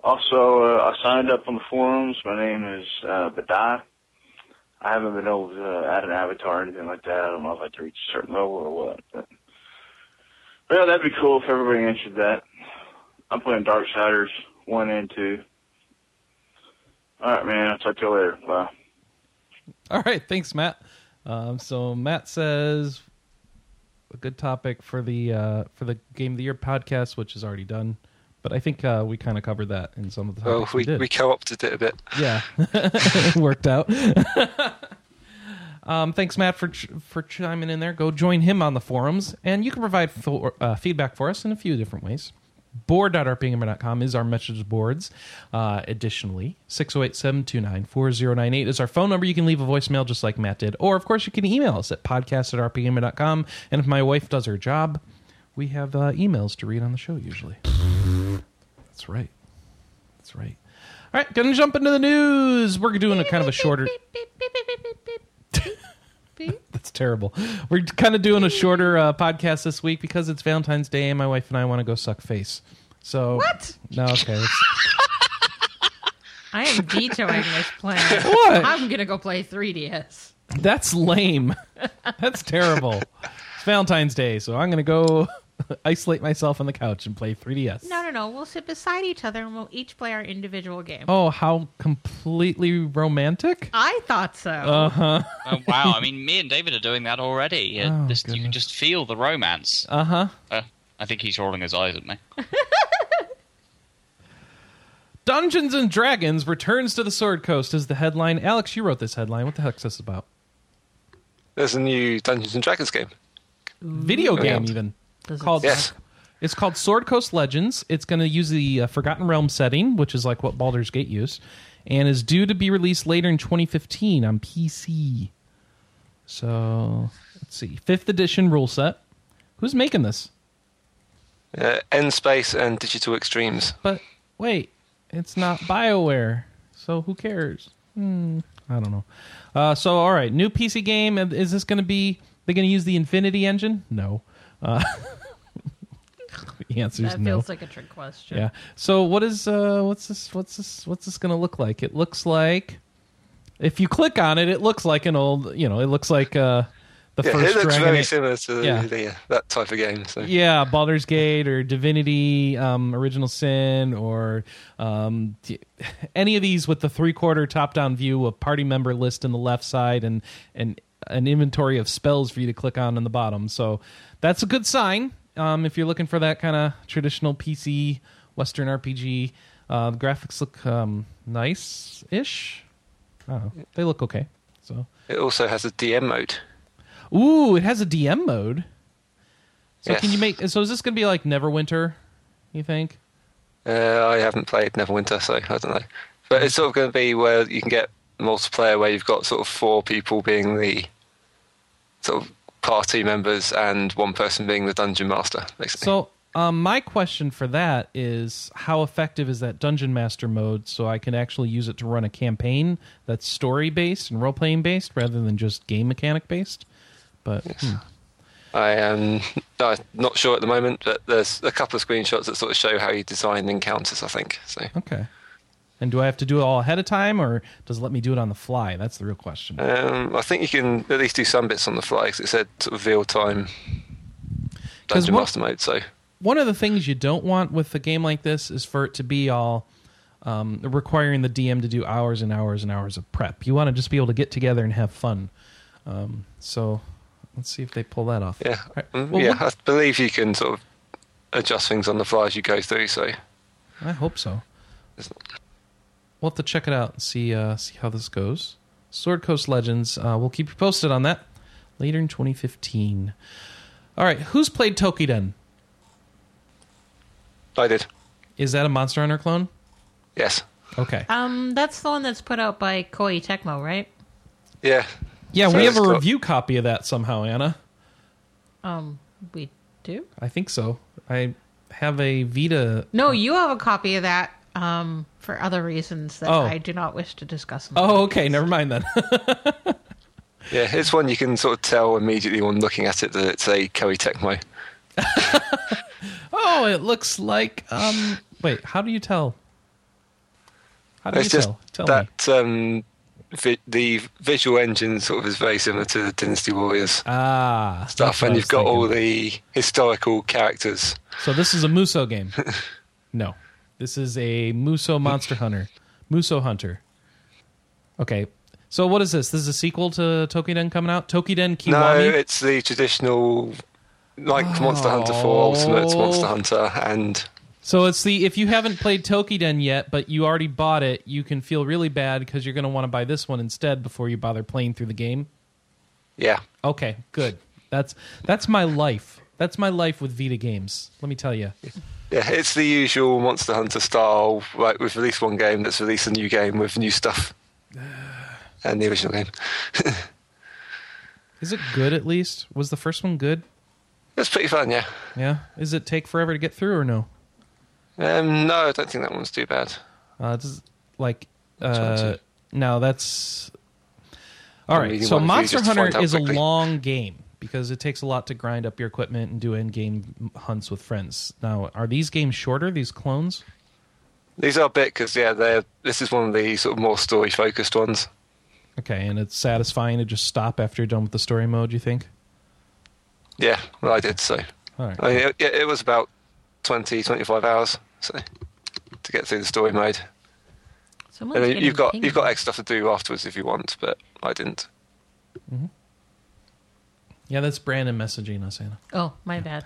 Also, uh, I signed up on the forums. My name is uh, Badai. I haven't been able to add an avatar or anything like that. I don't know if I to reach a certain level or what. But, but yeah, that'd be cool if everybody answered that. I'm playing Darksiders 1 and 2. All right, man. I'll talk to you later. Bye. All right, thanks, Matt. Um, so Matt says a good topic for the uh, for the Game of the Year podcast, which is already done. But I think uh, we kind of covered that in some of the Well, topics we, did. we co-opted it a bit. Yeah, it worked out. um, thanks, Matt, for ch- for chiming in there. Go join him on the forums, and you can provide for, uh, feedback for us in a few different ways. Board.rpgamer.com is our message boards. Uh, additionally, 608-729-4098 is our phone number. You can leave a voicemail just like Matt did. Or, of course, you can email us at podcast at. And if my wife does her job, we have uh, emails to read on the show usually. That's right. That's right. All right, gonna jump into the news. We're doing a kind of a shorter. That's terrible. We're kind of doing a shorter uh, podcast this week because it's Valentine's Day and my wife and I want to go suck face. So What? No, okay. it's- I am vetoing this plan. What? I'm gonna go play 3DS. that's lame. That's terrible. It's Valentine's Day, so I'm gonna go isolate myself on the couch and play 3DS. No, no, no. We'll sit beside each other and we'll each play our individual game. Oh, how completely romantic! I thought so. Uh huh. Oh, wow, I mean, me and David are doing that already. Uh, Oh, this, you can just feel the romance. Uh huh. Uh, I think he's rolling his eyes at me. Dungeons and Dragons returns to the Sword Coast is the headline. Alex, you wrote this headline. What the heck's this about? There's a new Dungeons and Dragons game. Video game, even Does it called. Yes. It's called Sword Coast Legends. It's going to use the uh, Forgotten Realm setting, which is like what Baldur's Gate used, and is due to be released later in 2015 on PC. So let's see, fifth edition rule set. Who's making this? Uh, n-Space and Digital Extremes. But wait, it's not Bioware, so who cares? Hmm, I I don't know. Uh, so, all right, new PC game. Is this going to be? They're going to use the Infinity engine? No. Uh, the answer is That no. feels like a trick question. Yeah. So what is uh what's this what's this what's this going to look like? It looks like if you click on it, it looks like an old, you know, it looks like uh the Yeah, first it looks Dragon very Age- similar to Yeah. the, uh, that type of game. So Yeah, Baldur's Gate or Divinity, um, Original Sin, or um, d- any of these with the three-quarter top-down view, a party member list in the left side, and and an inventory of spells for you to click on in the bottom. So that's a good sign um, if you're looking for that kind of traditional PC Western RPG. Uh, the graphics look um, nice-ish. Oh, they look okay. So, it also has a DM mode. ooh, it has a DM mode. So Yes. can you make? So is this going to be like Neverwinter? You think? Uh, I haven't played Neverwinter, so I don't know. But it's sort of going to be where you can get multiplayer, where you've got sort of four people being the sort of party members and one person being the dungeon master, basically. So, um, my question for that is how effective is that dungeon master mode so I can actually use it to run a campaign that's story based and role playing based rather than just game mechanic based? But hmm. I am uh, not sure at the moment, but there's a couple of screenshots that sort of show how you design encounters. I think so. okay. And do I have to do it all ahead of time or does it let me do it on the fly? That's the real question. Um, I think you can at least do some bits on the fly 'cause it said sort of real time dungeon master mode. So one of the things you don't want with a game like this is for it to be all um, requiring the DM to do hours and hours and hours of prep. You want to just be able to get together and have fun. Um, so let's see if they pull that off. yeah, right. Mm, Well, yeah, what- I believe you can sort of adjust things on the fly as you go through. So I hope so. We'll have to check it out and see uh, see how this goes. Sword Coast Legends. Uh, we'll keep you posted on that later in 2015. All right, who's played Toukiden? I did. Is that a Monster Hunter clone? Yes. Okay. Um, that's the one that's put out by Koei Tecmo, right? Yeah. Yeah, So we have a got- review copy of that somehow, Anna. Um, we do. I think so. I have a Vita. No, you have a copy of that. Um, for other reasons that Oh. I do not wish to discuss. on the Oh, okay. Never mind then. Yeah, it's one you can sort of tell immediately when looking at it that it's a Koei Tecmo. oh, it looks like. Um. Wait. How do you tell? How do It's you just tell? Tell me. that um, vi- the visual engine sort of is very similar to the Dynasty Warriors Ah, stuff, and you've was got all the historical characters. So this is a Musou game. no, this is a Musou Monster Hunter. Musou Hunter. Okay. So what is this? This is a sequel to Toukiden coming out. Toukiden Kiwami. No, it's the traditional, like oh. Monster Hunter 4 Ultimates Oh. Monster Hunter, and So it's the if you haven't played Toukiden yet, but you already bought it, you can feel really bad because you're going to want to buy this one instead before you bother playing through the game. yeah, Okay, good. That's that's my life. That's my life with Vita games. Let me tell you. Yeah, it's the usual Monster Hunter style. Right, we've released one game that's released a new game with new stuff, and the original game. Is it good at least? Was the first one good? It's pretty fun, yeah. Yeah. Is it take forever to get through or no? Um, no, I don't think that one's too bad. Uh, does like one uh, no, that's all I'm right. So one of you Monster Hunter is a long game because it takes a lot to grind up your equipment and do end game hunts with friends. Now, are these games shorter? These clones? These are a bit because yeah, they're this is one of the sort of more story focused ones. Okay, and it's satisfying to just stop after you're done with the story mode. You think? Yeah, well, I did so. All right. I mean, it, it was about 20, 25 hours so to get through the story mode. Someone's And you've got pinged. you've got extra stuff to do afterwards if you want, but I didn't. Mm-hmm. Yeah, that's Brandon messaging us, Anna. Oh, my bad.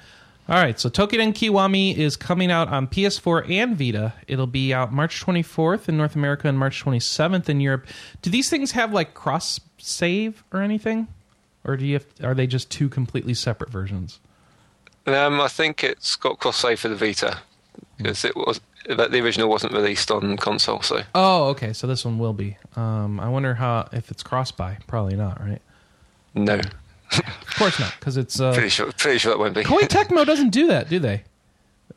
All right, so Toukiden Kiwami is coming out on PS4 and Vita. It'll be out March 24th in North America and March 27th in Europe. Do these things have like cross save or anything, or do you have, are they just two completely separate versions? Um, I think it's got cross save for the Vita because it was but the original wasn't released on console. So Oh, okay, so this one will be. Um, I wonder how if it's cross buy. Probably not, right? no, Of course not, because it's uh, pretty sure pretty sure it won't be. Koei Tecmo doesn't do that, do they?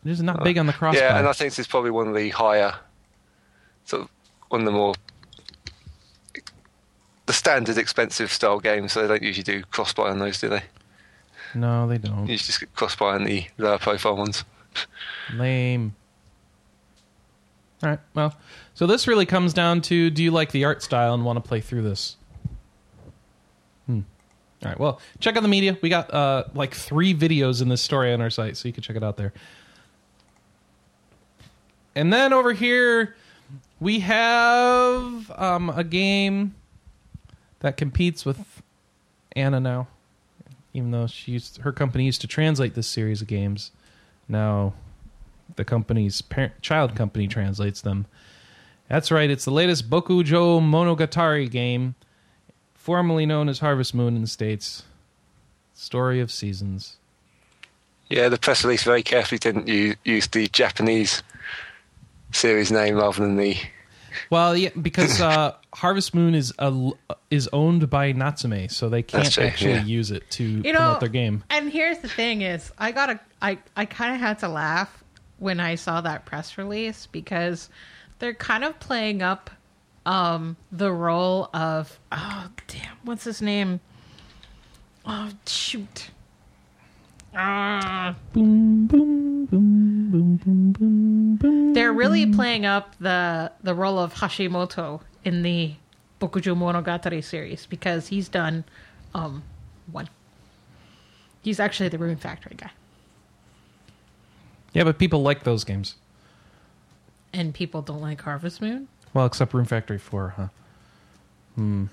They're just not big on the cross yeah, and I think this is probably one of the higher, sort of one of the more the standard expensive style games. So they don't usually do cross buy on those, do they? No, they don't. You just get cross buy on the lower profile ones. Lame. All right. Well, so this really comes down to: Do you like the art style and want to play through this? All right. Well, check out the media. We got uh, like three videos in this story on our site, so you can check it out there. And then over here, we have um, a game that competes with Anna now. Even though she used, her company used to translate this series of games, now the company's parent, child company translates them. That's right. It's the latest Bokujo Monogatari game, formerly known as Harvest Moon in the states. Story of Seasons. Yeah, the press release very carefully didn't u- use the Japanese series name rather than the. Well, yeah, because uh, Harvest Moon is a, is owned by Natsume, so they can't true, actually yeah. use it to You promote know, their game. and here's the thing: is I gotta, I, I kind of had to laugh when I saw that press release because they're kind of playing up um the role of oh damn, what's his name? Oh shoot. Ah. Boom, boom, boom, boom, boom, boom, boom. They're really playing up the the role of Hashimoto in the Bokujo Monogatari series because he's done um one. He's actually the Rune Factory guy. Yeah, but people like those games. And people don't like Harvest Moon. Well, except Rune Factory 4, huh? Hmm.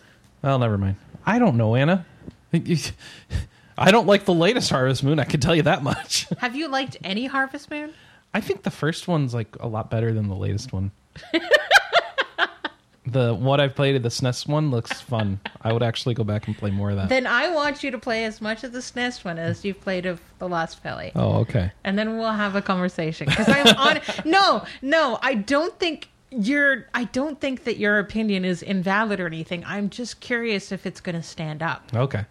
Well, never mind. I don't know, Anna. I don't like the latest Harvest Moon, I can tell you that much. Have you liked any Harvest Moon? I think the first one's like a lot better than the latest one. the what I've played of the SNES one looks fun. I would actually go back and play more of that. Then I want you to play as much of the SNES one as you've played of the Lost Valley. oh, okay. and then we'll have a conversation because i'm on no no i don't think your i don't think that your opinion is invalid or anything i'm just curious if it's going to stand up Okay.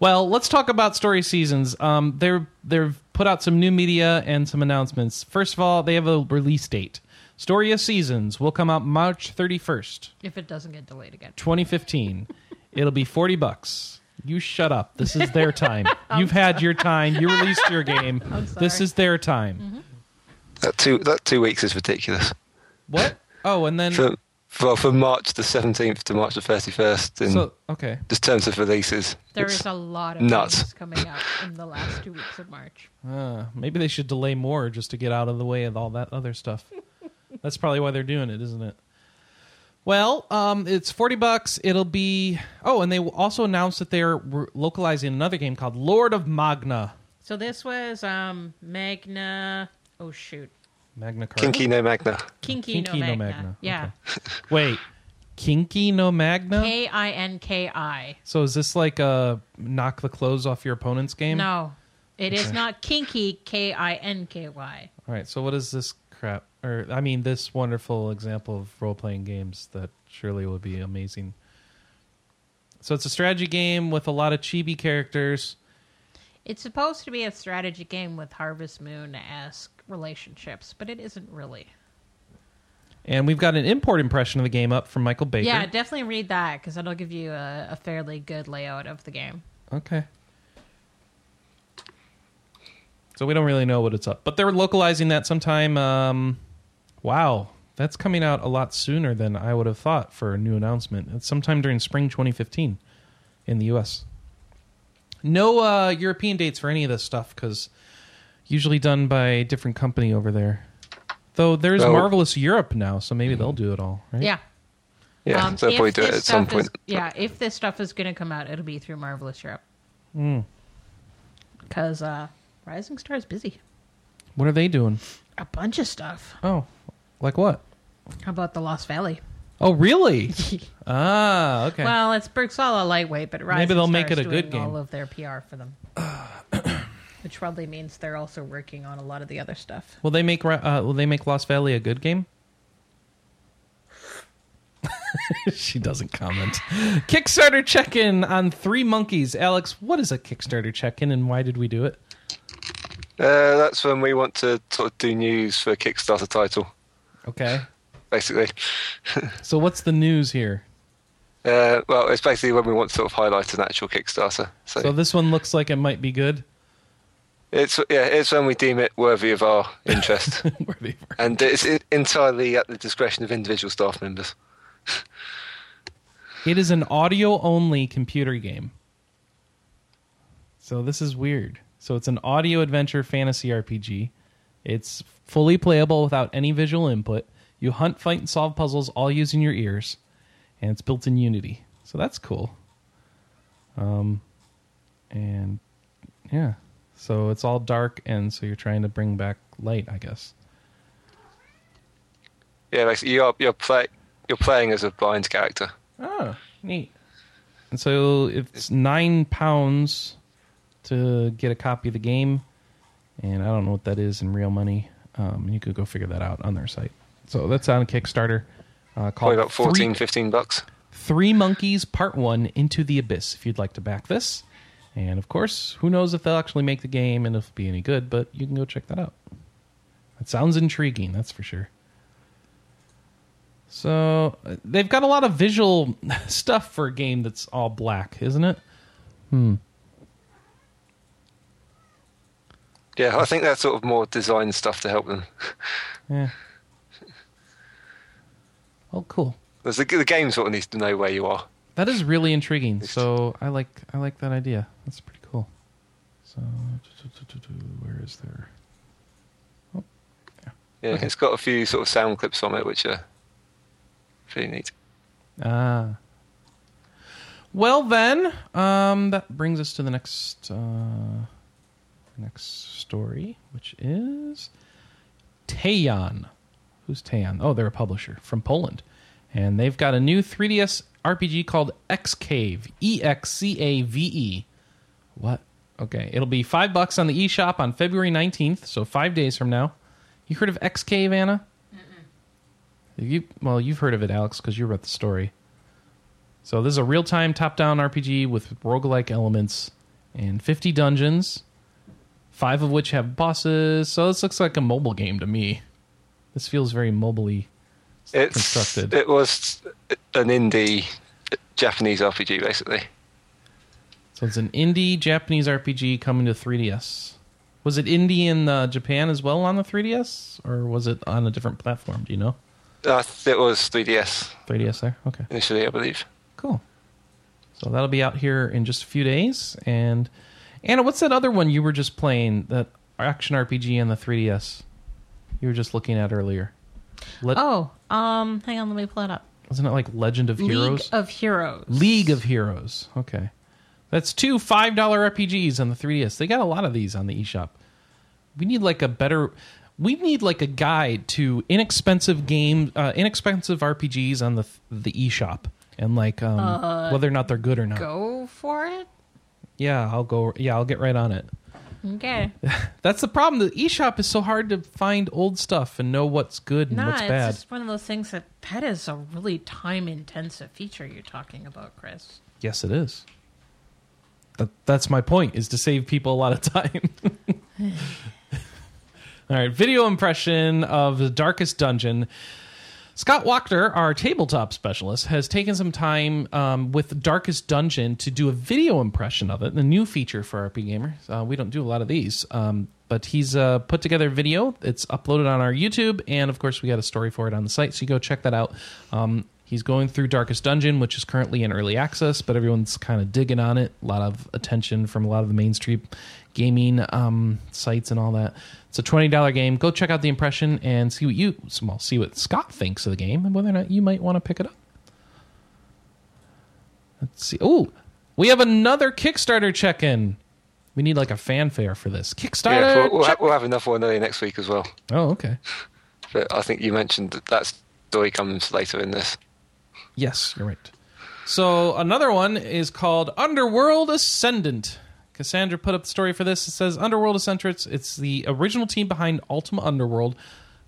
Well, let's talk about Story Seasons. Um, they're they've put out some new media and some announcements. First of all, they have a release date. Story of Seasons will come out March 31st, if it doesn't get delayed again 2015. It'll be 40 bucks. You shut up. This is their time. You've had your time. You released your game. I'm This sorry. is their time. That two that two weeks is ridiculous. What? Oh, and then For well, from March the seventeenth to March the thirty first, in so okay. just terms of releases, There is a lot of nuts. games coming out in the last two weeks of march Uh, maybe they should delay more just to get out of the way of all that other stuff. That's probably why they're doing it, isn't it? Well, um, it's forty bucks. It'll be. Oh, and they also announced that they're re- localizing another game called Lord of Magna. so this was um magna oh shoot Magna Carta. Kinky no Magna. kinky, Kinky no no magna, Magna. yeah Wait, Kinky no Magna. k-i-n-k-i So is this like a knock the clothes off your opponent's game? no it is Okay. not kinky k-i-n-k-y All right. So what is this crap? Or I mean, this wonderful example of role playing games that surely would be amazing. So it's a strategy game with a lot of chibi characters. It's supposed to be a strategy game with Harvest Moon esque relationships, but it isn't really. And we've got an import impression of the game up from Michael Baker. Yeah, definitely read that because it'll give you a, a fairly good layout of the game. Okay. So we don't really know what it's up, but they're localizing that sometime. Um, wow, that's coming out a lot sooner than I would have thought for a new announcement. It's sometime during spring 2015 in the U.S. No uh, European dates for any of this stuff because usually done by a different company over there. Though there's Well- Marvelous Europe now, so maybe they'll do it all, right? Yeah. Yeah, Um, so they'll if probably do it this at some stuff is- point. yeah, if this stuff is going to come out, it'll be through Marvelous Europe. Mm. Because uh, Rising Star is busy. What are they doing? A bunch of stuff. Oh, like what? How about the Lost Valley? Oh, really? ah, okay. Well, it's Bergsala lightweight, but Rising Maybe they'll Star make is it a good doing all of their PR for them. Which probably means they're also working on a lot of the other stuff. Will they make Ra- uh, Will they make Lost Valley a good game? she doesn't comment. Kickstarter check-in on Three Monkeys. Alex, what is a Kickstarter check-in and why did we do it? Uh, that's when we want to sort of do news for a Kickstarter title, Okay. basically. So what's the news here? Uh, well, it's basically when we want to sort of highlight an actual Kickstarter. So, So this one looks like it might be good. It's yeah, it's when we deem it worthy of our interest, Worthy for- and it's entirely at the discretion of individual staff members. It is an audio only computer game. So this is weird. So it's an audio adventure fantasy RPG. It's fully playable without any visual input. You hunt, fight, and solve puzzles all using your ears, and it's built in Unity. So that's cool. Um, and yeah, so it's all dark, and so you're trying to bring back light, I guess. Yeah, basically you're you're play you're playing as a blind character. Oh, neat. And so it's nine pounds to get a copy of the game, and I don't know what that is in real money. Um, you could go figure that out on their site. So that's on Kickstarter. Uh, called Probably about 14, Three, 15 bucks. Three Monkeys Part One: Into the Abyss. If you'd like to back this, and of course, who knows if they'll actually make the game and if it'll be any good, but you can go check that out. It sounds intriguing, that's for sure. So uh, they've got a lot of visual stuff for a game that's all black, isn't it? Hmm. Yeah, I think that's sort of more design stuff to help them. Yeah. Oh, cool. The, the game sort of needs to know where you are. That is really intriguing. So I like I like that idea. That's pretty cool. So where is there? Yeah, Okay. it's got a few sort of sound clips from it, which are pretty neat. Ah. Well then, um, that brings us to the next uh, next story, which is Teyon. Who's Teyon? Oh, they're a publisher from Poland, and they've got a new 3DS RPG called Excave. E X C A V E. What? Okay, it'll be five bucks on the eShop on February 19th, so five days from now. You heard of Excave, Anna? You well, you've heard of it, Alex, because you wrote the story. So this is a real-time top-down RPG with roguelike elements and 50 dungeons, five of which have bosses. So this looks like a mobile game to me. This feels very mobily It's constructed. it was an indie Japanese RPG basically. So it's an indie Japanese RPG coming to 3DS. Was it indie in uh, Japan as well on the 3DS, or was it on a different platform? Do you know? Uh, it was 3DS 3DS there. Okay. initially, I believe. Cool. So that'll be out here in just a few days. And Anna, what's that other one you were just playing? That action RPG on the 3DS you were just looking at earlier. Le- Oh, um, hang on, let me pull it up. Isn't it like Legend of Heroes? League of Heroes. League of Heroes. Okay. That's two $5 RPGs on the 3DS. They got a lot of these on the eShop. We need like a better we need like a guide to inexpensive game uh, inexpensive RPGs on the the eShop and like um, whether or not they're good or not. Go for it. Yeah, I'll go yeah, I'll get right on it. Okay. That's the problem. The eShop is so hard to find old stuff and know what's good and Nah, what's it's bad. just one of those things that that is a really time intensive feature you're talking about, Chris. Yes, it is. That, that's my point, is to save people a lot of time. All right, video impression of the Darkest Dungeon. Scott Wachter, our tabletop specialist, has taken some time um, with Darkest Dungeon to do a video impression of it, the new feature for RP Gamers. Uh, we don't do a lot of these, um, but he's uh, put together a video. It's uploaded on our YouTube, and of course, we got a story for it on the site, so you go check that out. Um, he's going through Darkest Dungeon, which is currently in early access, but everyone's kind of digging on it. A lot of attention from a lot of the mainstream gaming um, sites and all that. It's a twenty dollar game. Go check out the impression and see what you well see what Scott thinks of the game and whether or not you might want to pick it up. Let's see. Oh, we have another Kickstarter check in. We need like a fanfare for this Kickstarter. Yeah, we'll, we'll, ha- check- we'll have another one early next week as well. oh, okay. But I think you mentioned that that story comes later in this. Yes, you're right. So another one is called Underworld Ascendant. Cassandra put up the story for this. It says Underworld Ascendant. It's the original team behind Ultima Underworld,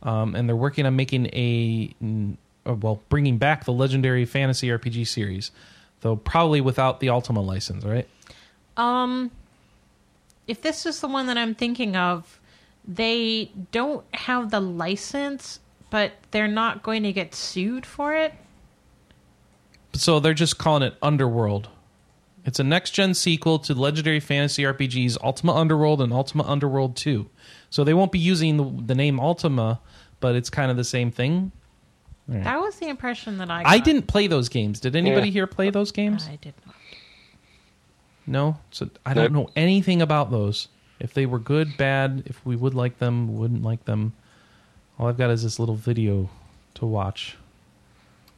um, and they're working on making a uh, well, bringing back the legendary fantasy RPG series, though probably without the Ultima license, right? Um, if this is the one that I'm thinking of, they don't have the license, but they're not going to get sued for it. so they're just calling it Underworld. It's a next gen sequel to legendary fantasy RPGs Ultima Underworld and Ultima Underworld 2. So they won't be using the, the name Ultima, but it's kind of the same thing. That was the impression that I got. I didn't play those games. Did anybody Yeah. here play those games? I did not. No. So I don't know anything about those. If they were good, bad, if we would like them, wouldn't like them. All I've got is this little video to watch.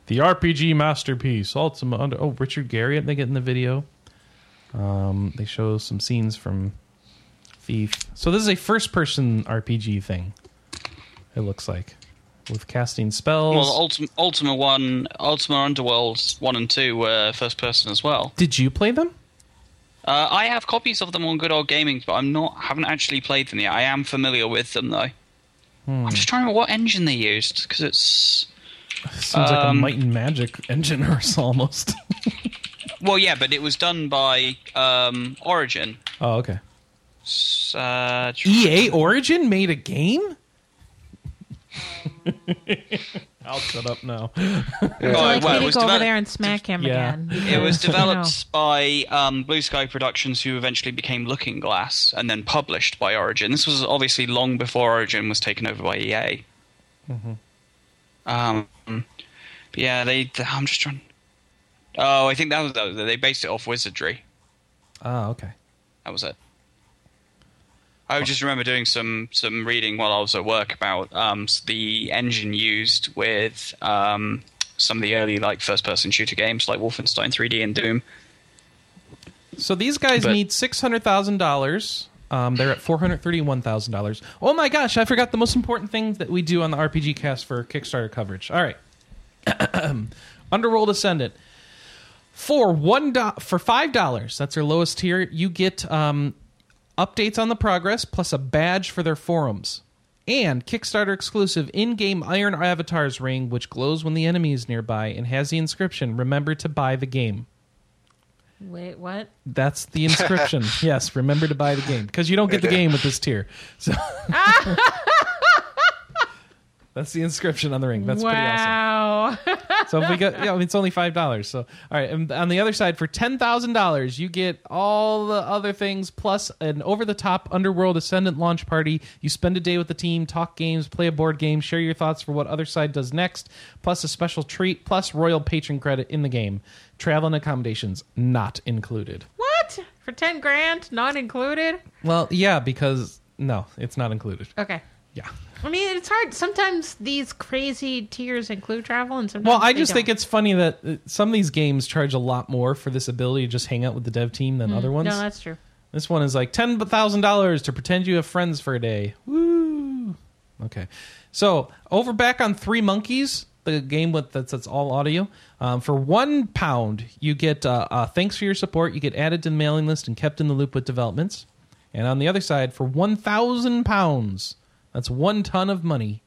The RPG masterpiece, Ultima Under. Oh, Richard Garriott. They get in the video. Um, they show some scenes from Thief. So this is a first-person RPG thing. It looks like with casting spells. Well, Ultima, Ultima One, Ultima Underworlds One and Two were first person as well. Did you play them? Uh, I have copies of them on Good Old Gaming, but I'm not haven't actually played them yet. I am familiar with them though. Hmm. I'm just trying to remember what engine they used because it's Seems like a Um, Might and Magic engine or almost. well, yeah, but it was done by um, Origin. oh, okay. S- Uh, EA Origin made a game? I'll shut up now. oh, like well, me it to was go over developed- there and smack him Yeah. again. It was because, you know, developed by um, Blue Sky Productions, who eventually became Looking Glass, and then published by Origin. This was obviously long before Origin was taken over by EA. Um, but yeah, they. I'm just trying. Oh, I think that was they based it off Wizardry. Ah, okay. That was it. I just remember doing some some reading while I was at work about um, the engine used with um, some of the early like first person shooter games like Wolfenstein 3D and Doom. So these guys But- need six hundred thousand dollars. Um, they're at four hundred thirty-one thousand dollars. Oh my gosh! I forgot the most important thing that we do on the RPG Cast for Kickstarter coverage. All right, Underworld Ascendant for one do- for five dollars. That's their lowest tier. You get um, updates on the progress plus a badge for their forums and Kickstarter exclusive in-game Iron Avatars ring, which glows when the enemy is nearby and has the inscription "Remember to buy the game." Wait, what? That's the inscription. yes, remember to buy the game because you don't get the game with this tier. So that's the inscription on the ring. That's pretty awesome. wow. So if we got, yeah, it's only five dollars. So all right, and on the OtherSide, for ten thousand dollars, you get all the other things plus an over-the-top Underworld Ascendant launch party. You spend a day with the team, talk games, play a board game, share your thoughts for what other side does next, plus a special treat, plus royal patron credit in the game. Travel and accommodations not included. what? For 10 grand? Not included? Well, yeah, because no, it's not included. Okay. Yeah. I mean, it's hard. Sometimes these crazy tiers include travel, and sometimes Well, I they just think don't. it's funny that uh, some of these games charge a lot more for this ability to just hang out with the dev team than other ones. No, that's true. This one is like ten thousand dollars to pretend you have friends for a day. Woo! Okay, so over back on Three Monkeys, the game with that's, that's all audio. Um, for one pound, you get uh, uh, thanks for your support. You get added to the mailing list and kept in the loop with developments. And on the other side, for one thousand pounds, that's one ton of money.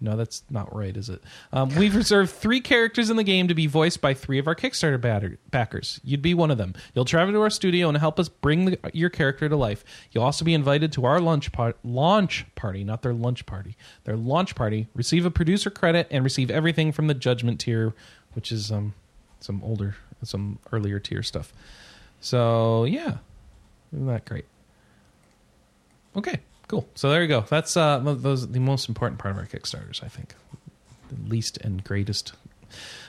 No, that's not right, is it? Um, we've reserved three characters in the game to be voiced by three of our Kickstarter batter- backers. You'd be one of them. You'll travel to our studio and help us bring the, your character to life. You'll also be invited to our lunch par- launch party, not their lunch party. Their launch party. Receive a producer credit and receive everything from the Judgment tier, which is um, some older, some earlier tier stuff. So yeah, isn't that great? Okay, cool. So there you go. That's uh, those the most important part of our Kickstarters, I think. The least and greatest.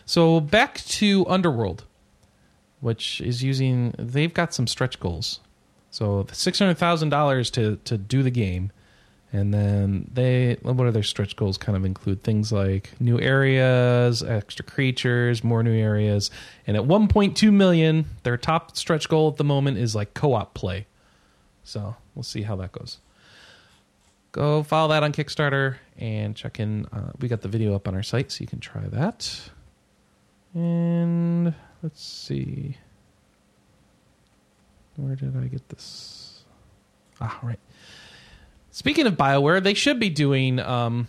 So back to Underworld, which is using. They've got some stretch goals. So six hundred thousand dollars to to do the game, and then they what are their stretch goals? Kind of include things like new areas, extra creatures, more new areas, and at one point two million, their top stretch goal at the moment is like co-op play. So we'll see how that goes. Go follow that on Kickstarter and check in. Uh, we got the video up on our site, so you can try that. And let's see. Where did I get this? Ah, right. Speaking of BioWare, they should be doing. Um,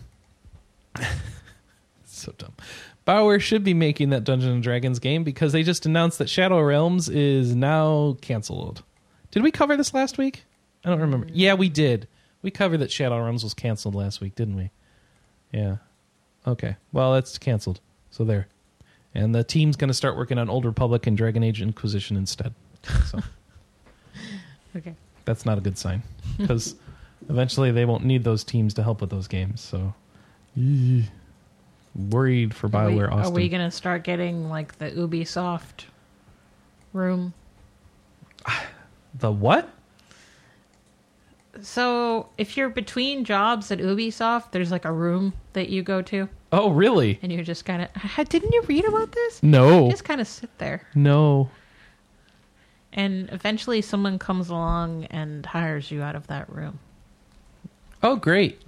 so dumb. BioWare should be making that Dungeons and Dragons game because they just announced that Shadow Realms is now canceled. Did we cover this last week? I don't remember. Yeah, we did. We covered that Shadow Realms was canceled last week, didn't we? Yeah. Okay. Well, that's canceled. So there. and the team's going to start working on Old Republic and Dragon Age Inquisition instead. So Okay. that's not a good sign because eventually they won't need those teams to help with those games. So Eeh. worried for Are we, Bioware are we going to start getting like the Ubisoft room? the what? So if you're between jobs at Ubisoft, there's like a room that you go to, Oh, really? and you're just kind of. Didn't you read about this? No, You just kind of sit there, no. and eventually someone comes along and hires you out of that room. Oh, great.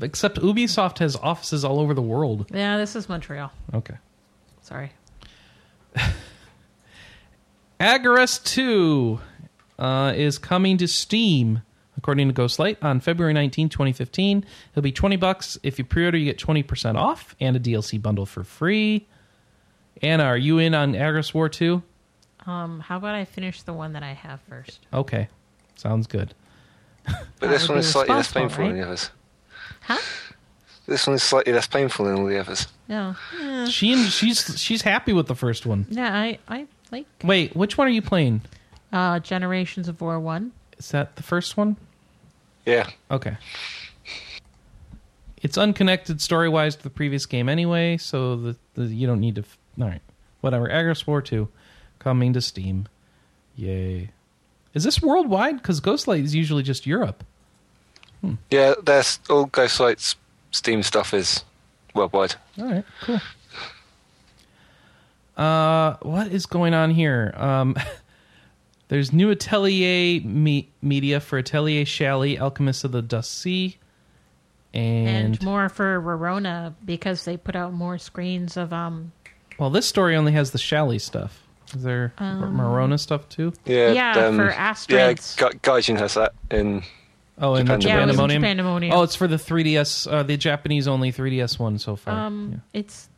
Except Ubisoft has offices all over the world. Yeah, this is Montreal. Okay. Sorry. Agarest 2 uh, is coming to Steam, according to Ghostlight, on February 19, 2015. It'll be 20 bucks. If you pre-order, you get 20% off and a DLC bundle for free. Anna, are you in on Agarest War 2? Um, how about I finish the one that I have first? Okay. Sounds good. But this one is slightly less responsible, painful than the others. Huh? This one is slightly less painful than all the others. No. Yeah, She she's she's happy with the first one. yeah I, I like Wait, which one are you playing? Uh, Generations of War 1. Is that the first one? Yeah. Okay. It's unconnected story wise to the previous game anyway, so the, the you don't need to. F- all right, whatever. Agarest War Two coming to Steam. Yay! Is this worldwide? Because Ghostlight is usually just Europe. Yeah, there's all Ghostlight's Steam stuff is worldwide. All right, cool. Uh, what is going on here? Um, there's new Atelier me- media for Atelier Shallie, Alchemist of the Dusk Sea, And, and more for Rorona because they put out more screens of um Well, this story only has the Shally stuff. Is there Um, Morona stuff too? Yeah, Yeah, um, for Yeah, Astrids. Ga- Gaijin has that in. Oh, and the Japan- Yeah, it was in Japandemonium. Japandemonium. Oh, it's for the 3DS, uh, the Japanese only 3DS one so far. um it's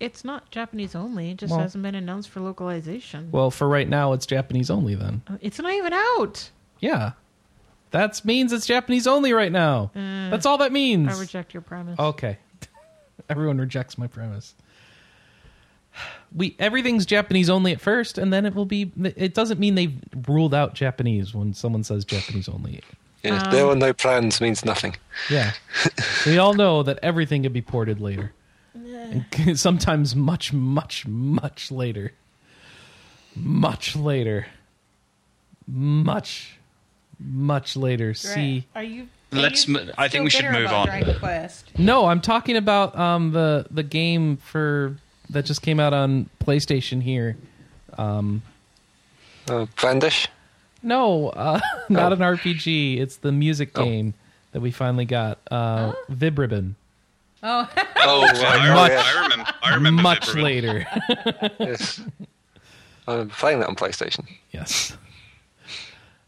it's not Japanese only. It just Well- hasn't been announced for localization. Well, for right now, it's Japanese only. Then, Uh, it's not even out. yeah, that means it's Japanese only right now. That's all that means. I reject your premise. Okay. Everyone rejects my premise. We everything's Japanese only at first, and then it will be. It doesn't mean they've ruled out Japanese when someone says Japanese only. Yeah, Um, there are no plans means nothing. Yeah, we all know that everything could be ported later. And sometimes much, much, much later. Much later. Much, much later. See. Are you? Let's you m- I think we still should bitter move about on. Dragon Quest. No, I'm talking about um the the game for that just came out on PlayStation here. Uh, Brandish? No, uh, not Oh. an RPG. It's the music Oh. game that we finally got. Uh, Vib-Ribbon. Oh, Oh, oh I, Much- I remember. I remember. Much later. yes. I'm playing that on PlayStation. yes.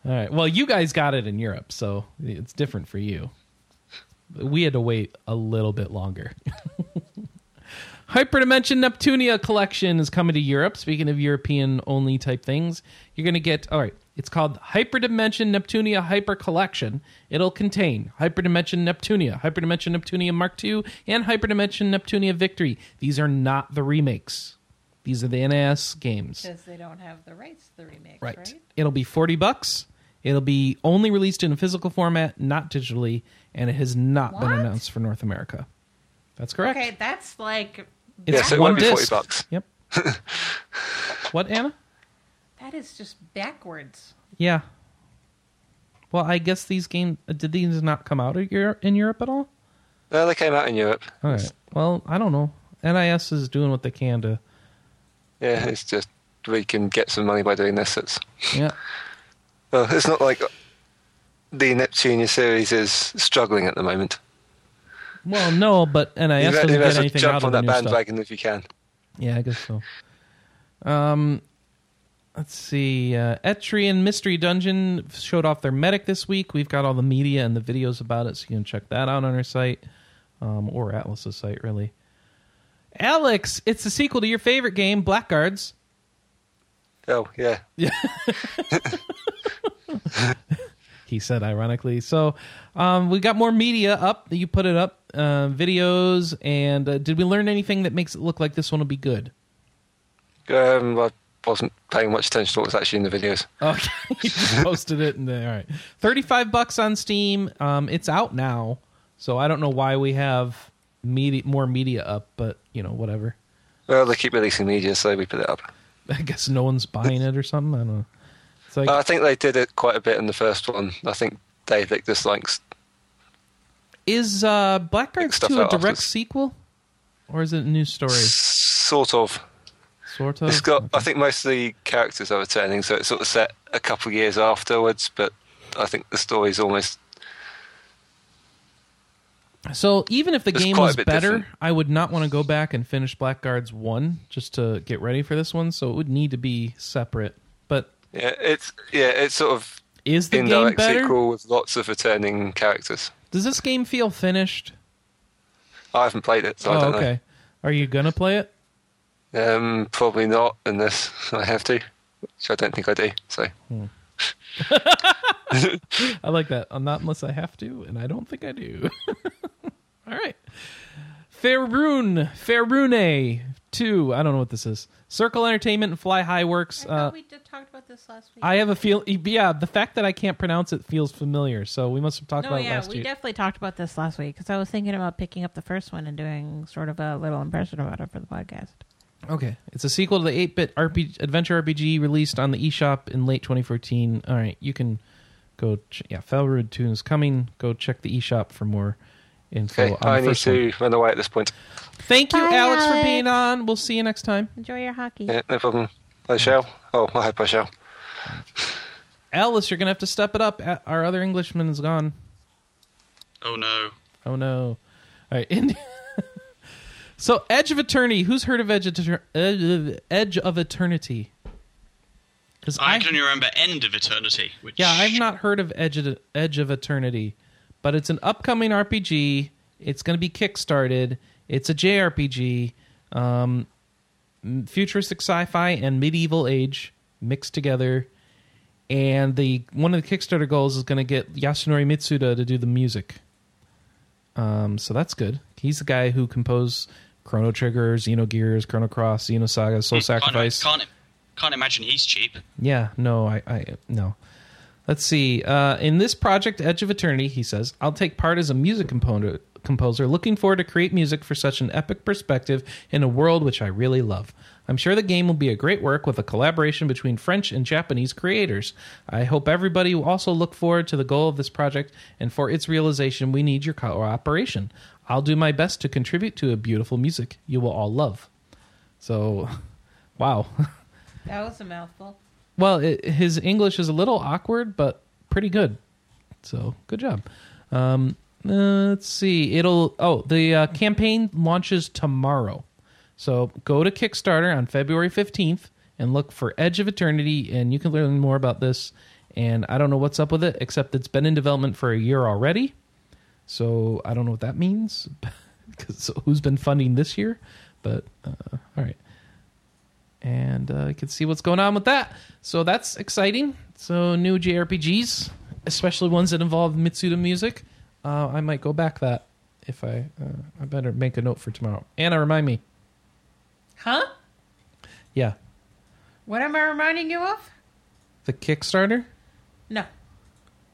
All right. Well, you guys got it in Europe, so it's different for you. We had to wait a little bit longer. Hyperdimension Neptunia collection is coming to Europe. Speaking of European only type things, you're going to get, all right, it's called Hyperdimension Neptunia Hyper Collection. It'll contain Hyperdimension Neptunia, Hyperdimension Neptunia Mark II, and Hyperdimension Neptunia Victory. These are not the remakes, these are the NAS games. because they don't have the rights to the remakes, Right. right? It'll be 40 bucks. It'll be only released in a physical format, not digitally, and it has not been announced for North America. That's correct. Okay, that's like It's Yeah, so it one won't be 40 disc. bucks. Yep. what, Anna? That is just backwards. Yeah. Well, I guess these games did these not come out in Europe, at all? No, they came out in Europe. All right. Well, I don't know. NIS is doing what they can to. Yeah, it's just we can get some money by doing this. It's Yeah. well, it's not like the Neptunia series is struggling at the moment. Well, no, but NIS you doesn't get anything jump out of the that new stuff. bandwagon if you can. Yeah, I guess so. Um, let's see. Uh, Etrian Mystery Dungeon showed off their medic this week. We've got all the media and the videos about it, so you can check that out on our site um, or Atlus's site, really. Alex, it's the sequel to your favorite game, Blackguards. Oh yeah, Yeah. he said ironically. So um, we got more media up. You put it up, uh, videos, and uh, did we learn anything that makes it look like this one will be good? Um, I wasn't paying much attention to what was actually in the videos. Okay, posted it, and then, all right, thirty-five bucks on Steam. Um, it's out now, so I don't know why we have media more media up, but you know, whatever. Well, they keep releasing media, so we put it up. I guess no one's buying it or something. I don't know. It's like, Uh, I think they did it quite a bit in the first one. I think Dave Lick dislikes. is uh, Blackguards two a direct sequel, or is it a new story? Sort of. Sort of. It's got. Okay. I think most of the characters are returning, so it's sort of set a couple of years afterwards. But I think the story's almost. So even if the game was better, different. I would not want to go back and finish Blackguards one just to get ready for this one. So it would need to be separate. But Yeah, it's yeah, it's sort of is the game indirect better? sequel with lots of returning characters. Does this game feel finished? I haven't played it, so I oh, don't okay. Are you gonna play it? Know. Um, probably not unless I have to, which I don't think I do. So I like that. Uh, Not unless I have to, and I don't think I do. All right. Faerun, Fairune 2. I don't know what this is. Circle Entertainment and Fly High Works. I Uh, we did talked about this last week. I have a feel. Yeah, the fact that I can't pronounce it feels familiar. So we must have talked no, about it yeah, last we week. definitely talked about this last week because I was thinking about picking up the first one and doing sort of a little impression about it for the podcast. Okay, it's a sequel to the 8-bit RPG, adventure RPG released on the eShop in late 2014. All right, you can go. Ch- yeah, Felrood 2 is coming. Go check the eShop for more info okay, on I the need first one. to run away at this point. Thank you, Bye, Alex, for being on. We'll see you next time. Enjoy your hockey. Yeah, no problem. I shall. Oh, I hope I shall. Alice, you're gonna have to step it up. A- Our other Englishman is gone. Oh no. Oh no! All right, Indi- so Edge of Eternity. Who's heard of Edge of, Eter- uh, Edge of Eternity? Because I can only remember End of Eternity, which Yeah, I've not heard of Edge of, Edge of Eternity, but it's an upcoming RPG. It's going to be kickstarted. It's a JRPG, um, futuristic sci-fi and medieval age mixed together. And the one of the Kickstarter goals is going to get Yasunori Mitsuda to do the music. Um, so that's good. He's the guy who composed Chrono Trigger, Xenogears, Chrono Cross, Xenosaga, Soul Hmm, Sacrifice. Can't, can't can't imagine he's cheap. Yeah, no, I, I no. Let's see. Uh, in this project, Edge of Eternity, he says, I'll take part as a music composer, composer, looking forward to create music for such an epic perspective in a world which I really love. I'm sure the game will be a great work with a collaboration between French and Japanese creators. I hope everybody will also look forward to the goal of this project, and for its realization, we need your cooperation. I'll do my best to contribute to a beautiful music you will all love. So, wow. That was a mouthful. Well, it, his English is a little awkward, but pretty good. So good job. Um, uh, let's see. It'll. Oh, the uh, campaign launches tomorrow. So go to Kickstarter on February fifteenth and look for Edge of Eternity, and you can learn more about this. And I don't know what's up with it, except it's been in development for a year already. So I don't know what that means. Because who's been funding this year? But uh, all right and uh, you can see what's going on with that. So that's exciting. So new JRPGs, especially ones that involve Mitsuda music. Uh, I might go back that if I. Uh, I better make a note for tomorrow. Anna, remind me. Huh? Yeah, What am I reminding you of? the Kickstarter. No,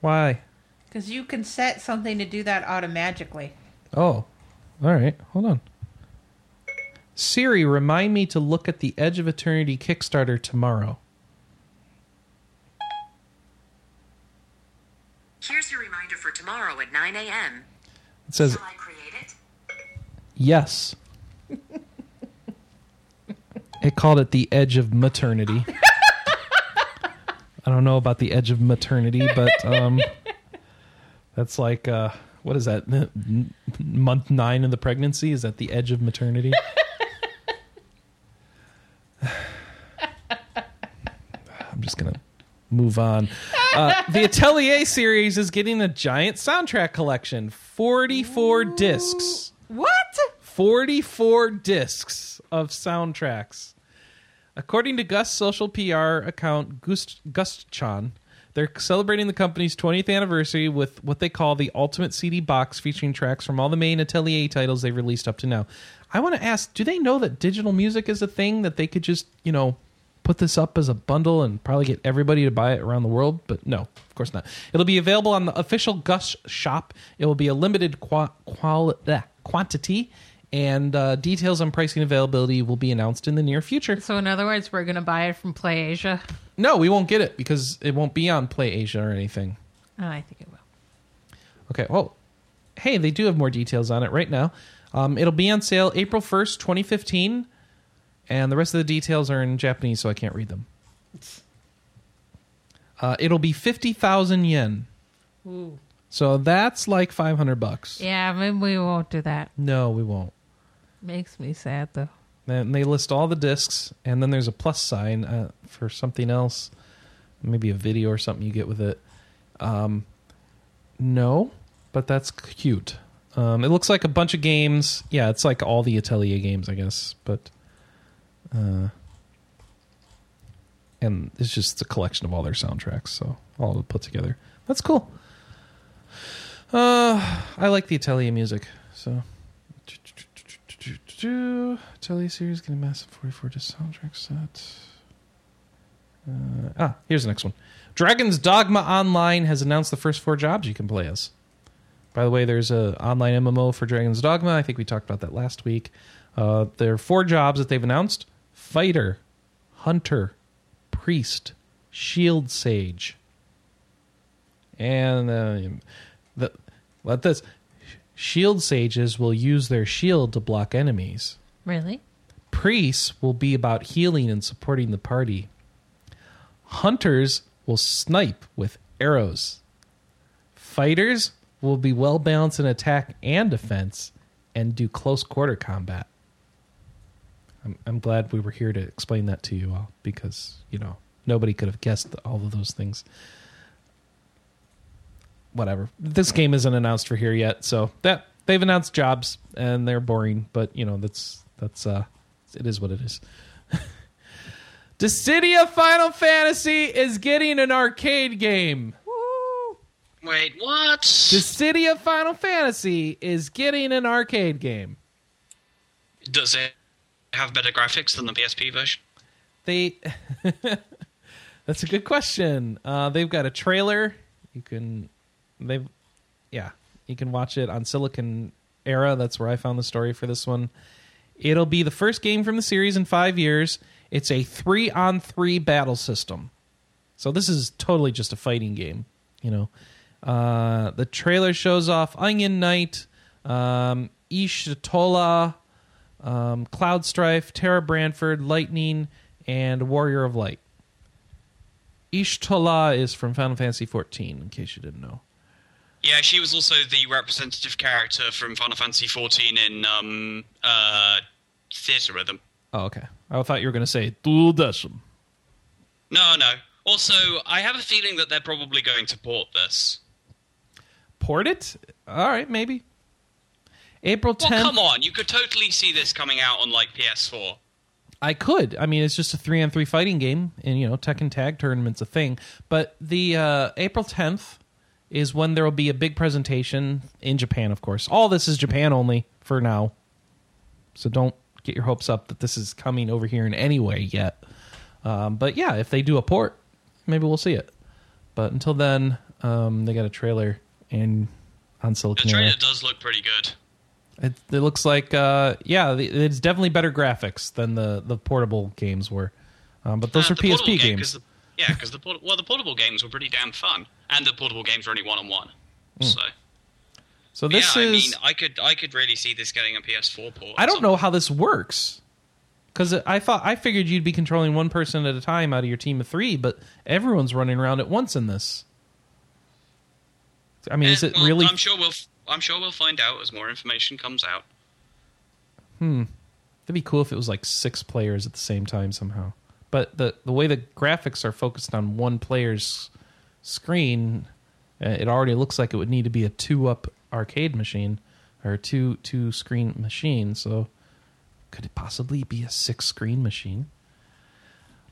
Why? Because you can set something to do that automatically. Oh, all right. Hold on. Siri, remind me to look at the Edge of Eternity Kickstarter tomorrow. Here's your reminder for tomorrow at 9 a.m. It says Shall I create it? Yes. it called it the edge of maternity. I don't know about the edge of maternity, but um, that's like uh, what is that? Month nine of the pregnancy is that the edge of maternity? I'm just gonna move on. Uh, the Atelier series is getting a giant soundtrack collection, 44 discs. What? 44 discs of soundtracks. According to Gust's social PR account, Gust, Gustchan, They're celebrating the company's 20th anniversary with what they call the Ultimate CD box featuring tracks from all the main Atelier titles they've released up to now. I want to ask, do they know that digital music is a thing that they could just, you know, put this up as a bundle and probably get everybody to buy it around the world? But no, of course not. It'll be available on the official Gust shop. It will be a limited qua- uh, quantity, and uh, details on pricing availability will be announced in the near future. So in other words, we're gonna buy it from Play Asia. No, we won't get it because it won't be on Play Asia or anything. Oh, I think it will. Okay. Well, hey, they do have more details on it right now. Um, it'll be on sale April 1st, 2015, and the rest of the details are in Japanese, so I can't read them. Uh, it'll be 50,000 yen. Ooh. So that's like 500 bucks. Yeah, maybe we won't do that. No, we won't. Makes me sad though. And they list all the discs, and then there's a plus sign uh, for something else, maybe a video or something you get with it. Um, no, but that's cute. Um, it looks like a bunch of games. Yeah, it's like all the Atelier games, I guess. But, uh, and it's just a collection of all their soundtracks, so all put together. That's cool. Uh, I like the Atelier music, so. Atelier series getting massive 44 disc soundtrack set. Uh, ah, here's the next one. Dragon's Dogma Online has announced the first four jobs you can play as. By the way, there's a online MMO for Dragon's Dogma. I think we talked about that last week. Uh, there are four jobs that they've announced: fighter, hunter, priest, shield sage, and uh, the let this shield sages will use their shield to block enemies. Really? Priests will be about healing and supporting the party. Hunters will snipe with arrows. Fighters will be well balanced in attack and defense and do close quarter combat. I'm, I'm glad we were here to explain that to you all because, you know, nobody could have guessed all of those things. Whatever. This game isn't announced for here yet, so that they've announced jobs and they're boring, but you know, that's that's uh it is what it is. Dissidia Final Fantasy is getting an arcade game. Wait, what? Dissidia Final Fantasy is getting an arcade game. Does it have better graphics than the PSP version? They That's a good question. Uh, they've got a trailer. You can they've yeah, you can watch it on Silicon Era. That's where I found the story for this one. It'll be the first game from the series in 5 years. It's a 3 on 3 battle system. So this is totally just a fighting game, you know. Uh, the trailer shows off Onion Knight, um, Y'shtola, um, Cloud Strife, Terra Branford, Lightning, and Warrior of Light. Y'shtola is from Final Fantasy XIV, in case you didn't know. Yeah, she was also the representative character from Final Fantasy XIV in um, uh, Theatrhythm. Oh, okay. I thought you were going to say Duodecim. No, no. Also, I have a feeling that they're probably going to port this. Port it? All right, maybe. April 10th. Well, come on. You could totally see this coming out on, like, PS4. I could. I mean, it's just a three on three fighting game, and you know, Tekken Tag Tournament's a thing. But the uh, April 10th is when there will be a big presentation in Japan, of course. All this is Japan only for now, so don't get your hopes up that this is coming over here in any way yet. Um, but yeah, if they do a port, maybe we'll see it. But until then, um, they got a trailer and on Silicon. The trailer does look pretty good. It, it looks like, uh, yeah, it's definitely better graphics than the, the portable games were. Um, but those Uh, are PSP game, games. 'cause the- yeah, because the well, the portable games were pretty damn fun, and the portable games are only one on one. So So Hmm. this yeah, is. I mean, I could I could really see this getting a PS4 port. I don't know how this works. Because I thought I figured you'd be controlling one person at a time out of your team of three, but everyone's running around at once in this. I mean, is Eh, it well, really? I'm sure we'll I'm sure we'll find out as more information comes out. Hmm, that'd be cool if it was like six players at the same time somehow. But the the way the graphics are focused on one player's screen, uh, it already looks like it would need to be a two up arcade machine or two two screen machine. So could it possibly be a six screen machine?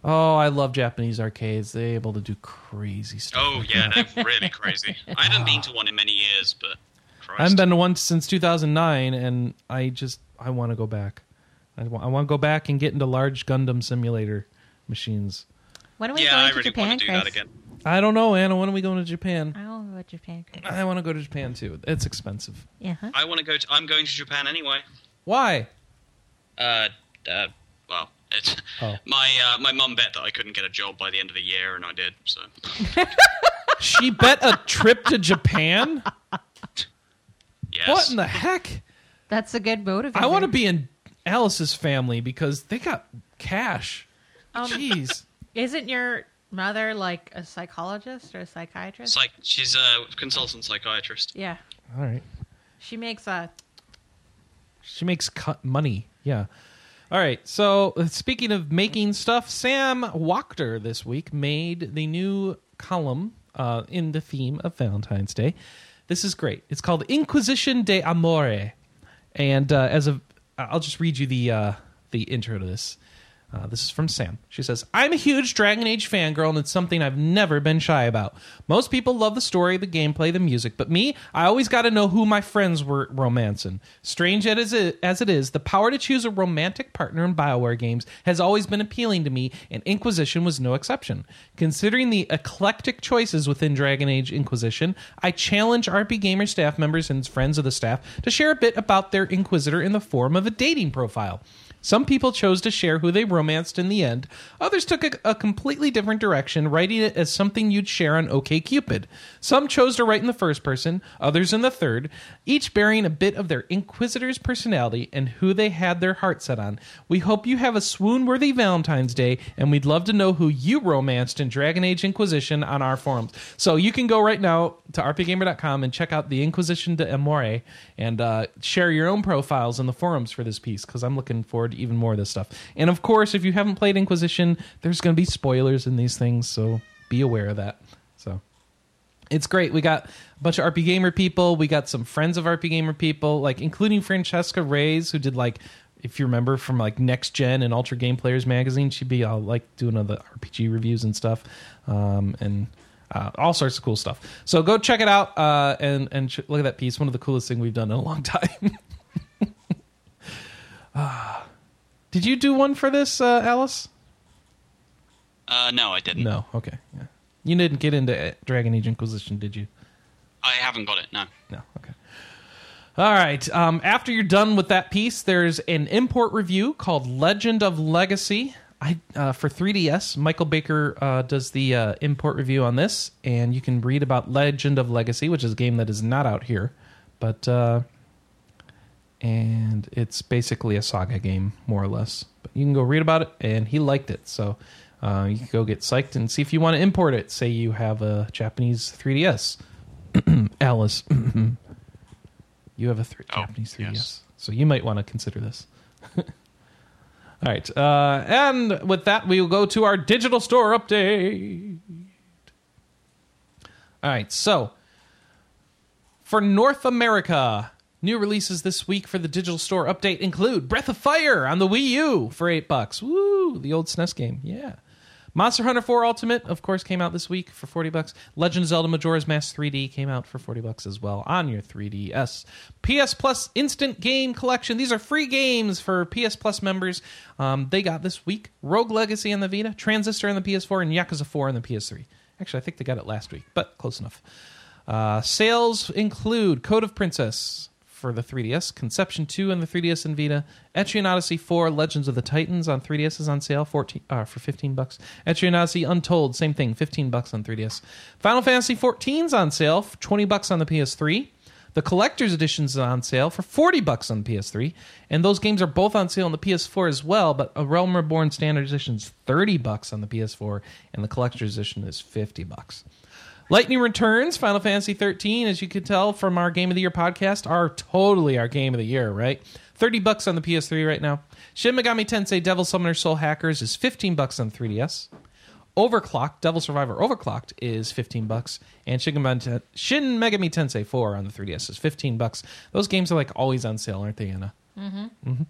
Oh, I love Japanese arcades. They're able to do crazy stuff. Oh like yeah, that. they're really crazy. I haven't been to one in many years, but Christ. I haven't been to one since 2009, and I just I want to go back. I want, I want to go back and get into large Gundam simulator machines. When are we yeah, going I to really Japan, want to do Chris? that again. I don't know, Anna. When are we going to Japan? I want to go to Japan, Chris. I want to go to Japan too. It's expensive. Yeah. Huh? I want to go. To, I'm going to Japan anyway. Why? Uh, uh well, it's Oh. my uh, my mum bet that I couldn't get a job by the end of the year, and I did. So She bet a trip to Japan. yes. What in the heck? That's a good motivator. I want to be in Alice's family because they got cash. Um, Jeez. Isn't your mother like a psychologist or a psychiatrist? Psych- she's a consultant psychiatrist. yeah. All right. She makes a. She makes cut money. Yeah. All right. So uh, speaking of making stuff, Sam Wachter this week made the new column uh, in the theme of Valentine's Day. This is great. It's called Inquisition de Amore, and uh, as a, I'll just read you the uh, the intro to this. Uh, this is from Sam. She says, I'm a huge Dragon Age fangirl, and it's something I've never been shy about. Most people love the story, the gameplay, the music, but me, I always got to know who my friends were romancing. Strange as it, as it is, the power to choose a romantic partner in Bioware games has always been appealing to me, and Inquisition was no exception. Considering the eclectic choices within Dragon Age Inquisition, I challenge RP Gamer staff members and friends of the staff to share a bit about their Inquisitor in the form of a dating profile. Some people chose to share who they romanced in the end. Others took a, a completely different direction, writing it as something you'd share on OKCupid. Some chose to write in the first person, others in the third, each bearing a bit of their inquisitor's personality and who they had their heart set on. We hope you have a swoon-worthy Valentine's Day, and we'd love to know who you romanced in Dragon Age Inquisition on our forums. So you can go right now to rpgamer.com and check out the Inquisition de Amore and uh, share your own profiles in the forums for this piece because I'm looking forward even more of this stuff. And of course, if you haven't played Inquisition, there's going to be spoilers in these things, so be aware of that. So it's great. We got a bunch of RP Gamer people. We got some friends of RP Gamer people, like including Francesca Reyes, who did like, if you remember from like Next Gen and Ultra Game Players magazine, she'd be all like doing all the RPG reviews and stuff, um, and uh, all sorts of cool stuff. So go check it out uh, and and ch- look at that piece. One of the coolest thing we've done in a long time. Ah. Did you do one for this, uh, Alice? Uh, no, I didn't. No. Okay. Yeah. You didn't get into uh, Dragon Age Inquisition, did you? I haven't got it. No. No. Okay. All right. Um, after you're done with that piece, there's an import review called Legend of Legacy. I uh, for 3DS. Michael Baker uh, does the uh, import review on this, and you can read about Legend of Legacy, which is a game that is not out here, but uh, and it's basically a saga game, more or less. But you can go read about it, and he liked it, so uh, you can go get psyched and see if you want to import it. Say you have a Japanese 3DS, Alice. you have a th- Oh, Japanese 3DS, yes. so you might want to consider this. All right, uh, and with that, we will go to our digital store update. All right, so for North America, new releases this week for the digital store update include Breath of Fire on the Wii U for eight bucks. Woo, the old SNES game, yeah. Monster Hunter 4 Ultimate, of course, came out this week for 40 bucks. Legend of Zelda Majora's Mask 3D came out for 40 bucks as well on your 3DS. PS Plus Instant Game Collection. These are free games for PS Plus members. Um, they got this week Rogue Legacy on the Vita, Transistor on the PS4, and Yakuza 4 on the PS3. Actually, I think they got it last week, but close enough. Uh, sales include Code of Princess for the 3DS, Conception 2 on the 3DS and Vita, Etrian Odyssey 4 Legends of the Titans on 3DS is on sale 14 uh, for 15 bucks. Etrian Odyssey Untold, same thing, 15 bucks on 3DS. Final Fantasy 14's on sale, for 20 bucks on the PS3. The collector's edition is on sale for 40 bucks on the PS3, and those games are both on sale on the PS4 as well, but a Realm Reborn standard edition is 30 bucks on the PS4 and the collector's edition is 50 bucks. Lightning Returns, Final Fantasy 13, as you can tell from our Game of the Year podcast, are totally our Game of the Year, right? 30 bucks on the PS3 right now. Shin Megami Tensei Devil Summoner Soul Hackers is 15 bucks on 3DS. Overclocked, Devil Survivor Overclocked is 15 bucks, and Shin Megami, Shin Megami Tensei 4 on the 3DS is 15 bucks. Those games are like always on sale, aren't they, Anna? Mm-hmm.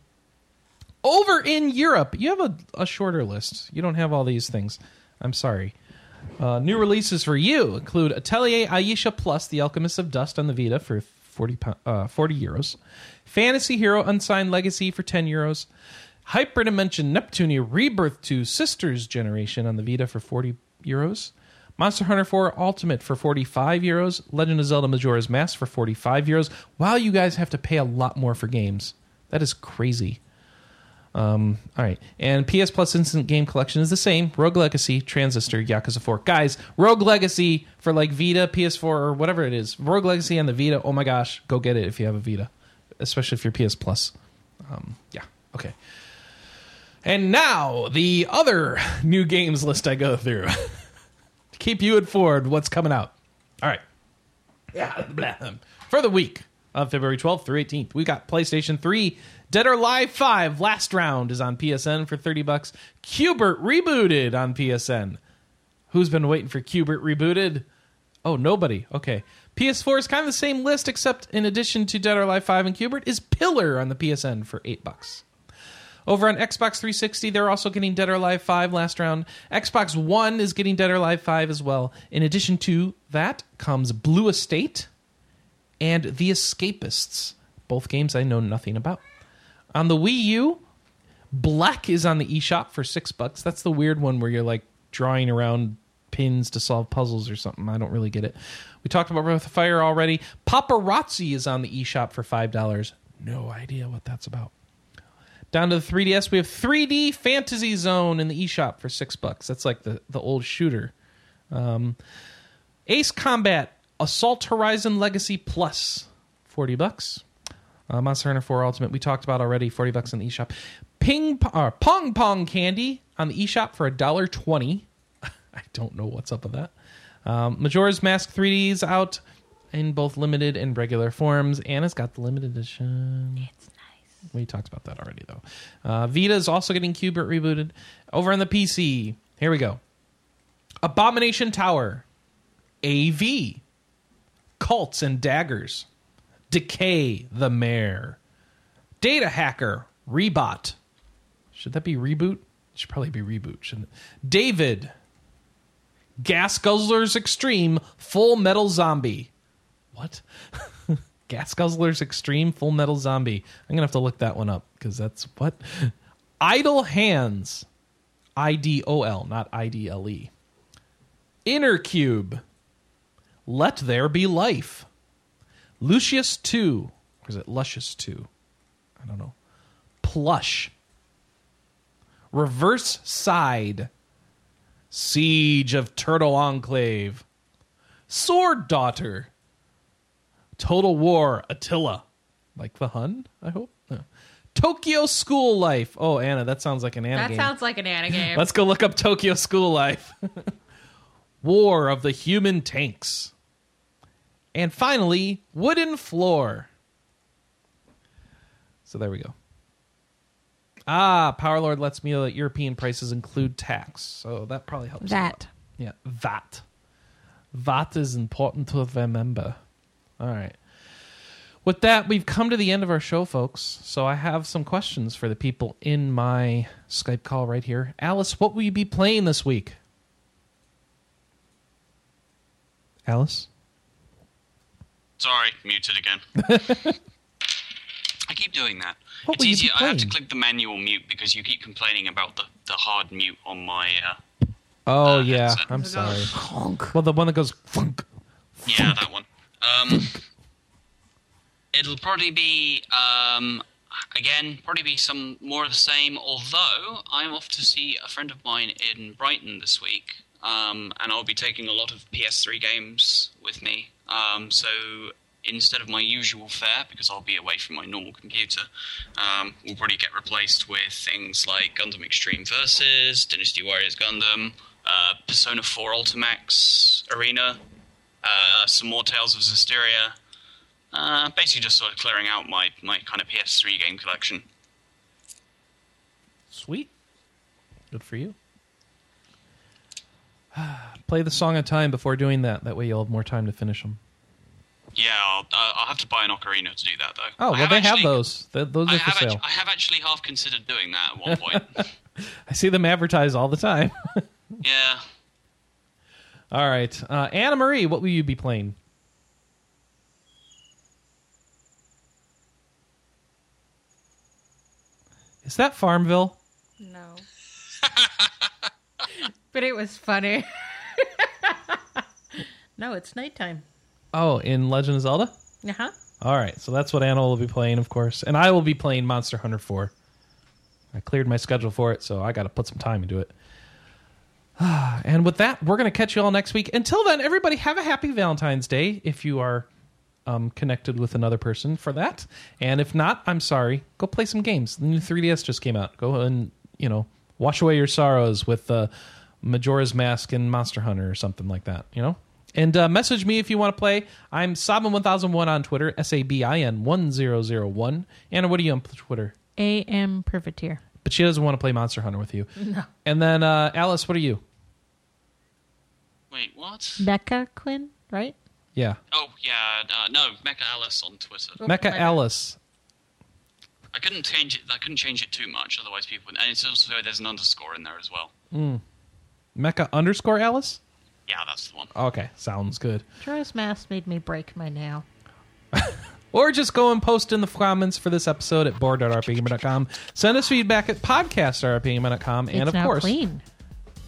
Over in Europe, you have a, a shorter list. You don't have all these things. I'm sorry. Uh, new releases for you include Atelier Ayesha Plus, The Alchemist of Dusk on the Vita for 40, uh, 40 euros. Fantasy Hero Unsigned Legacy for 10 euros. Hyperdimension Neptunia Rebirth 2 Sisters Generation on the Vita for 40 euros. Monster Hunter 4 Ultimate for 45 euros. Legend of Zelda Majora's Mask for 45 euros. Wow, you guys have to pay a lot more for games. That is crazy. Um, all right. And PS Plus Instant Game Collection is the same. Rogue Legacy, Transistor, Yakuza 4. Guys, Rogue Legacy for like Vita, PS4, or whatever it is. Rogue Legacy on the Vita. Oh my gosh, go get it if you have a Vita, especially if you're PS Plus. Um, yeah. Okay. And now the other new games list I go through to keep you informed what's coming out. All right. Yeah, blah. For the week of February 12th through 18th, we got PlayStation 3 Dead or Alive 5 Last Round is on PSN for 30 bucks. Q*bert rebooted on PSN. Who's been waiting for Q*bert rebooted? Oh, nobody. Okay. PS4 is kind of the same list except in addition to Dead or Alive 5 and Q*bert is Pillar on the PSN for 8 bucks. Over on Xbox 360, they're also getting Dead or Alive 5 last round. Xbox One is getting Dead or Alive 5 as well. In addition to that comes Blue Estate and The Escapists, both games I know nothing about. On the Wii U, Black is on the eShop for six bucks. That's the weird one where you're like drawing around pins to solve puzzles or something. I don't really get it. We talked about Breath of Fire already. Paparazzi is on the eShop for five dollars. No idea what that's about. Down to the 3DS, we have 3D Fantasy Zone in the eShop for six bucks. That's like the, the old shooter. Um, Ace Combat Assault Horizon Legacy Plus, 40 bucks. Uh, Monster Hunter 4 Ultimate, we talked about already, 40 bucks in the eShop. Ping uh, Pong Pong Candy on the eShop for $1.20. I don't know what's up with that. Um, Majora's Mask 3D is out in both limited and regular forms. Anna's got the limited edition. It's nice. We talked about that already, though. Uh, Vita is also getting Q*bert rebooted. Over on the PC, here we go. Abomination Tower, AV, Cults and Daggers, Decay the Mare, Data Hacker, Rebot. Should that be reboot? It should probably be reboot, shouldn't it? David, Gas Guzzlers Extreme, Full Metal Zombie. What? Gas Guzzlers Extreme Full Metal Zombie. I'm gonna have to look that one up because that's what. Idol Hands, I D O L, not I D L E. Inner Cube, Let There Be Life. Lucius 2, or is it Luscious 2? I don't know. Plush. Reverse Side. Siege of Turtle Enclave. Sword Daughter. Total War Attila. Like the Hun, I hope. No. Tokyo School Life. Oh, Anna, that sounds like an Anna That game. sounds like an Anna game. Let's go look up Tokyo School Life. War of the Human Tanks. And finally, Wooden Floor. So there we go. Ah, Power Lord lets me know that European prices include tax. So that probably helps. that. Yeah, VAT. VAT is important to remember. All right. With that, we've come to the end of our show, folks. So I have some questions for the people in my Skype call right here. Alice, what will you be playing this week? Alice? Sorry, muted again. I keep doing that. What it's easier. I have to click the manual mute because you keep complaining about the, the hard mute on my. Uh, Oh, Uh, yeah. headset. I'm Does it sorry. Well, the one that goes funk. yeah, that one. Um, it'll probably be um, again probably be some more of the same. Although I'm off to see a friend of mine in Brighton this week, um, and I'll be taking a lot of PS3 games with me. Um, so instead of my usual fare, because I'll be away from my normal computer, um, we'll probably get replaced with things like Gundam Extreme Versus, Dynasty Warriors Gundam, uh, Persona 4 Ultimax Arena, uh, some more Tales of Zestiria. Uh, basically, just sort of clearing out my, my kind of PS3 game collection. Sweet. Good for you. Play the song of time before doing that. That way you'll have more time to finish them. Yeah, I'll, uh, I'll have to buy an ocarina to do that though. Oh, I well, they have actually- those. Th- those I are for have, sale. actu- I have actually half considered doing that at one point. I see them advertised all the time. yeah. all right, uh, Anna Marie, what will you be playing? Is that Farmville? No. but it was funny. no, it's nighttime. Oh, in Legend of Zelda. Uh huh. All right, so that's what Anna will be playing, of course, and I will be playing Monster Hunter 4. I cleared my schedule for it, so I got to put some time into it. and with that, we're going to catch you all next week. Until then, everybody have a happy Valentine's Day if you are um, connected with another person for that. And if not, I'm sorry. Go play some games. The new 3DS just came out. Go and, you know, wash away your sorrows with uh, Majora's Mask and Monster Hunter or something like that, you know? And uh, message me if you want to play. I'm Sabin1001 on Twitter, S A B I N 1001. Anna, what are you on Twitter? A.M. Privateer. But she doesn't want to play Monster Hunter with you. No. And then, uh, Alice, what are you? Wait, what? Becca Quinn, right? Yeah. Oh yeah, uh, no, Mecha Alice on Twitter. Mecha Alice. I couldn't change it. I couldn't change it too much, otherwise people. would- And it's also there's an underscore in there as well. Mecha underscore Alice? Yeah, that's the one. Okay, sounds good. Majora's Mask made me break my nail. Or just go and post in the comments for this episode at board.rpgamer.com. Send us feedback at podcast.rpgamer.com. And it's of now course, clean.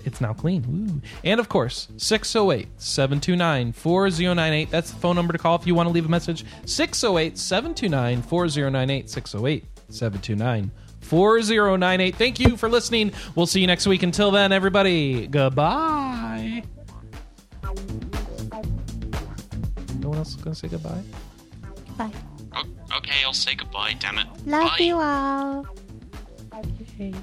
it's now clean. Woo. And of course, 608 729 4098. That's the phone number to call if you want to leave a message. 608 729 4098. 608 729 4098. Thank you for listening. We'll see you next week. Until then, everybody, goodbye. No one else is going to say goodbye? Bye. Oh, okay, I'll say goodbye. Damn it. Love Bye. you all. Okay.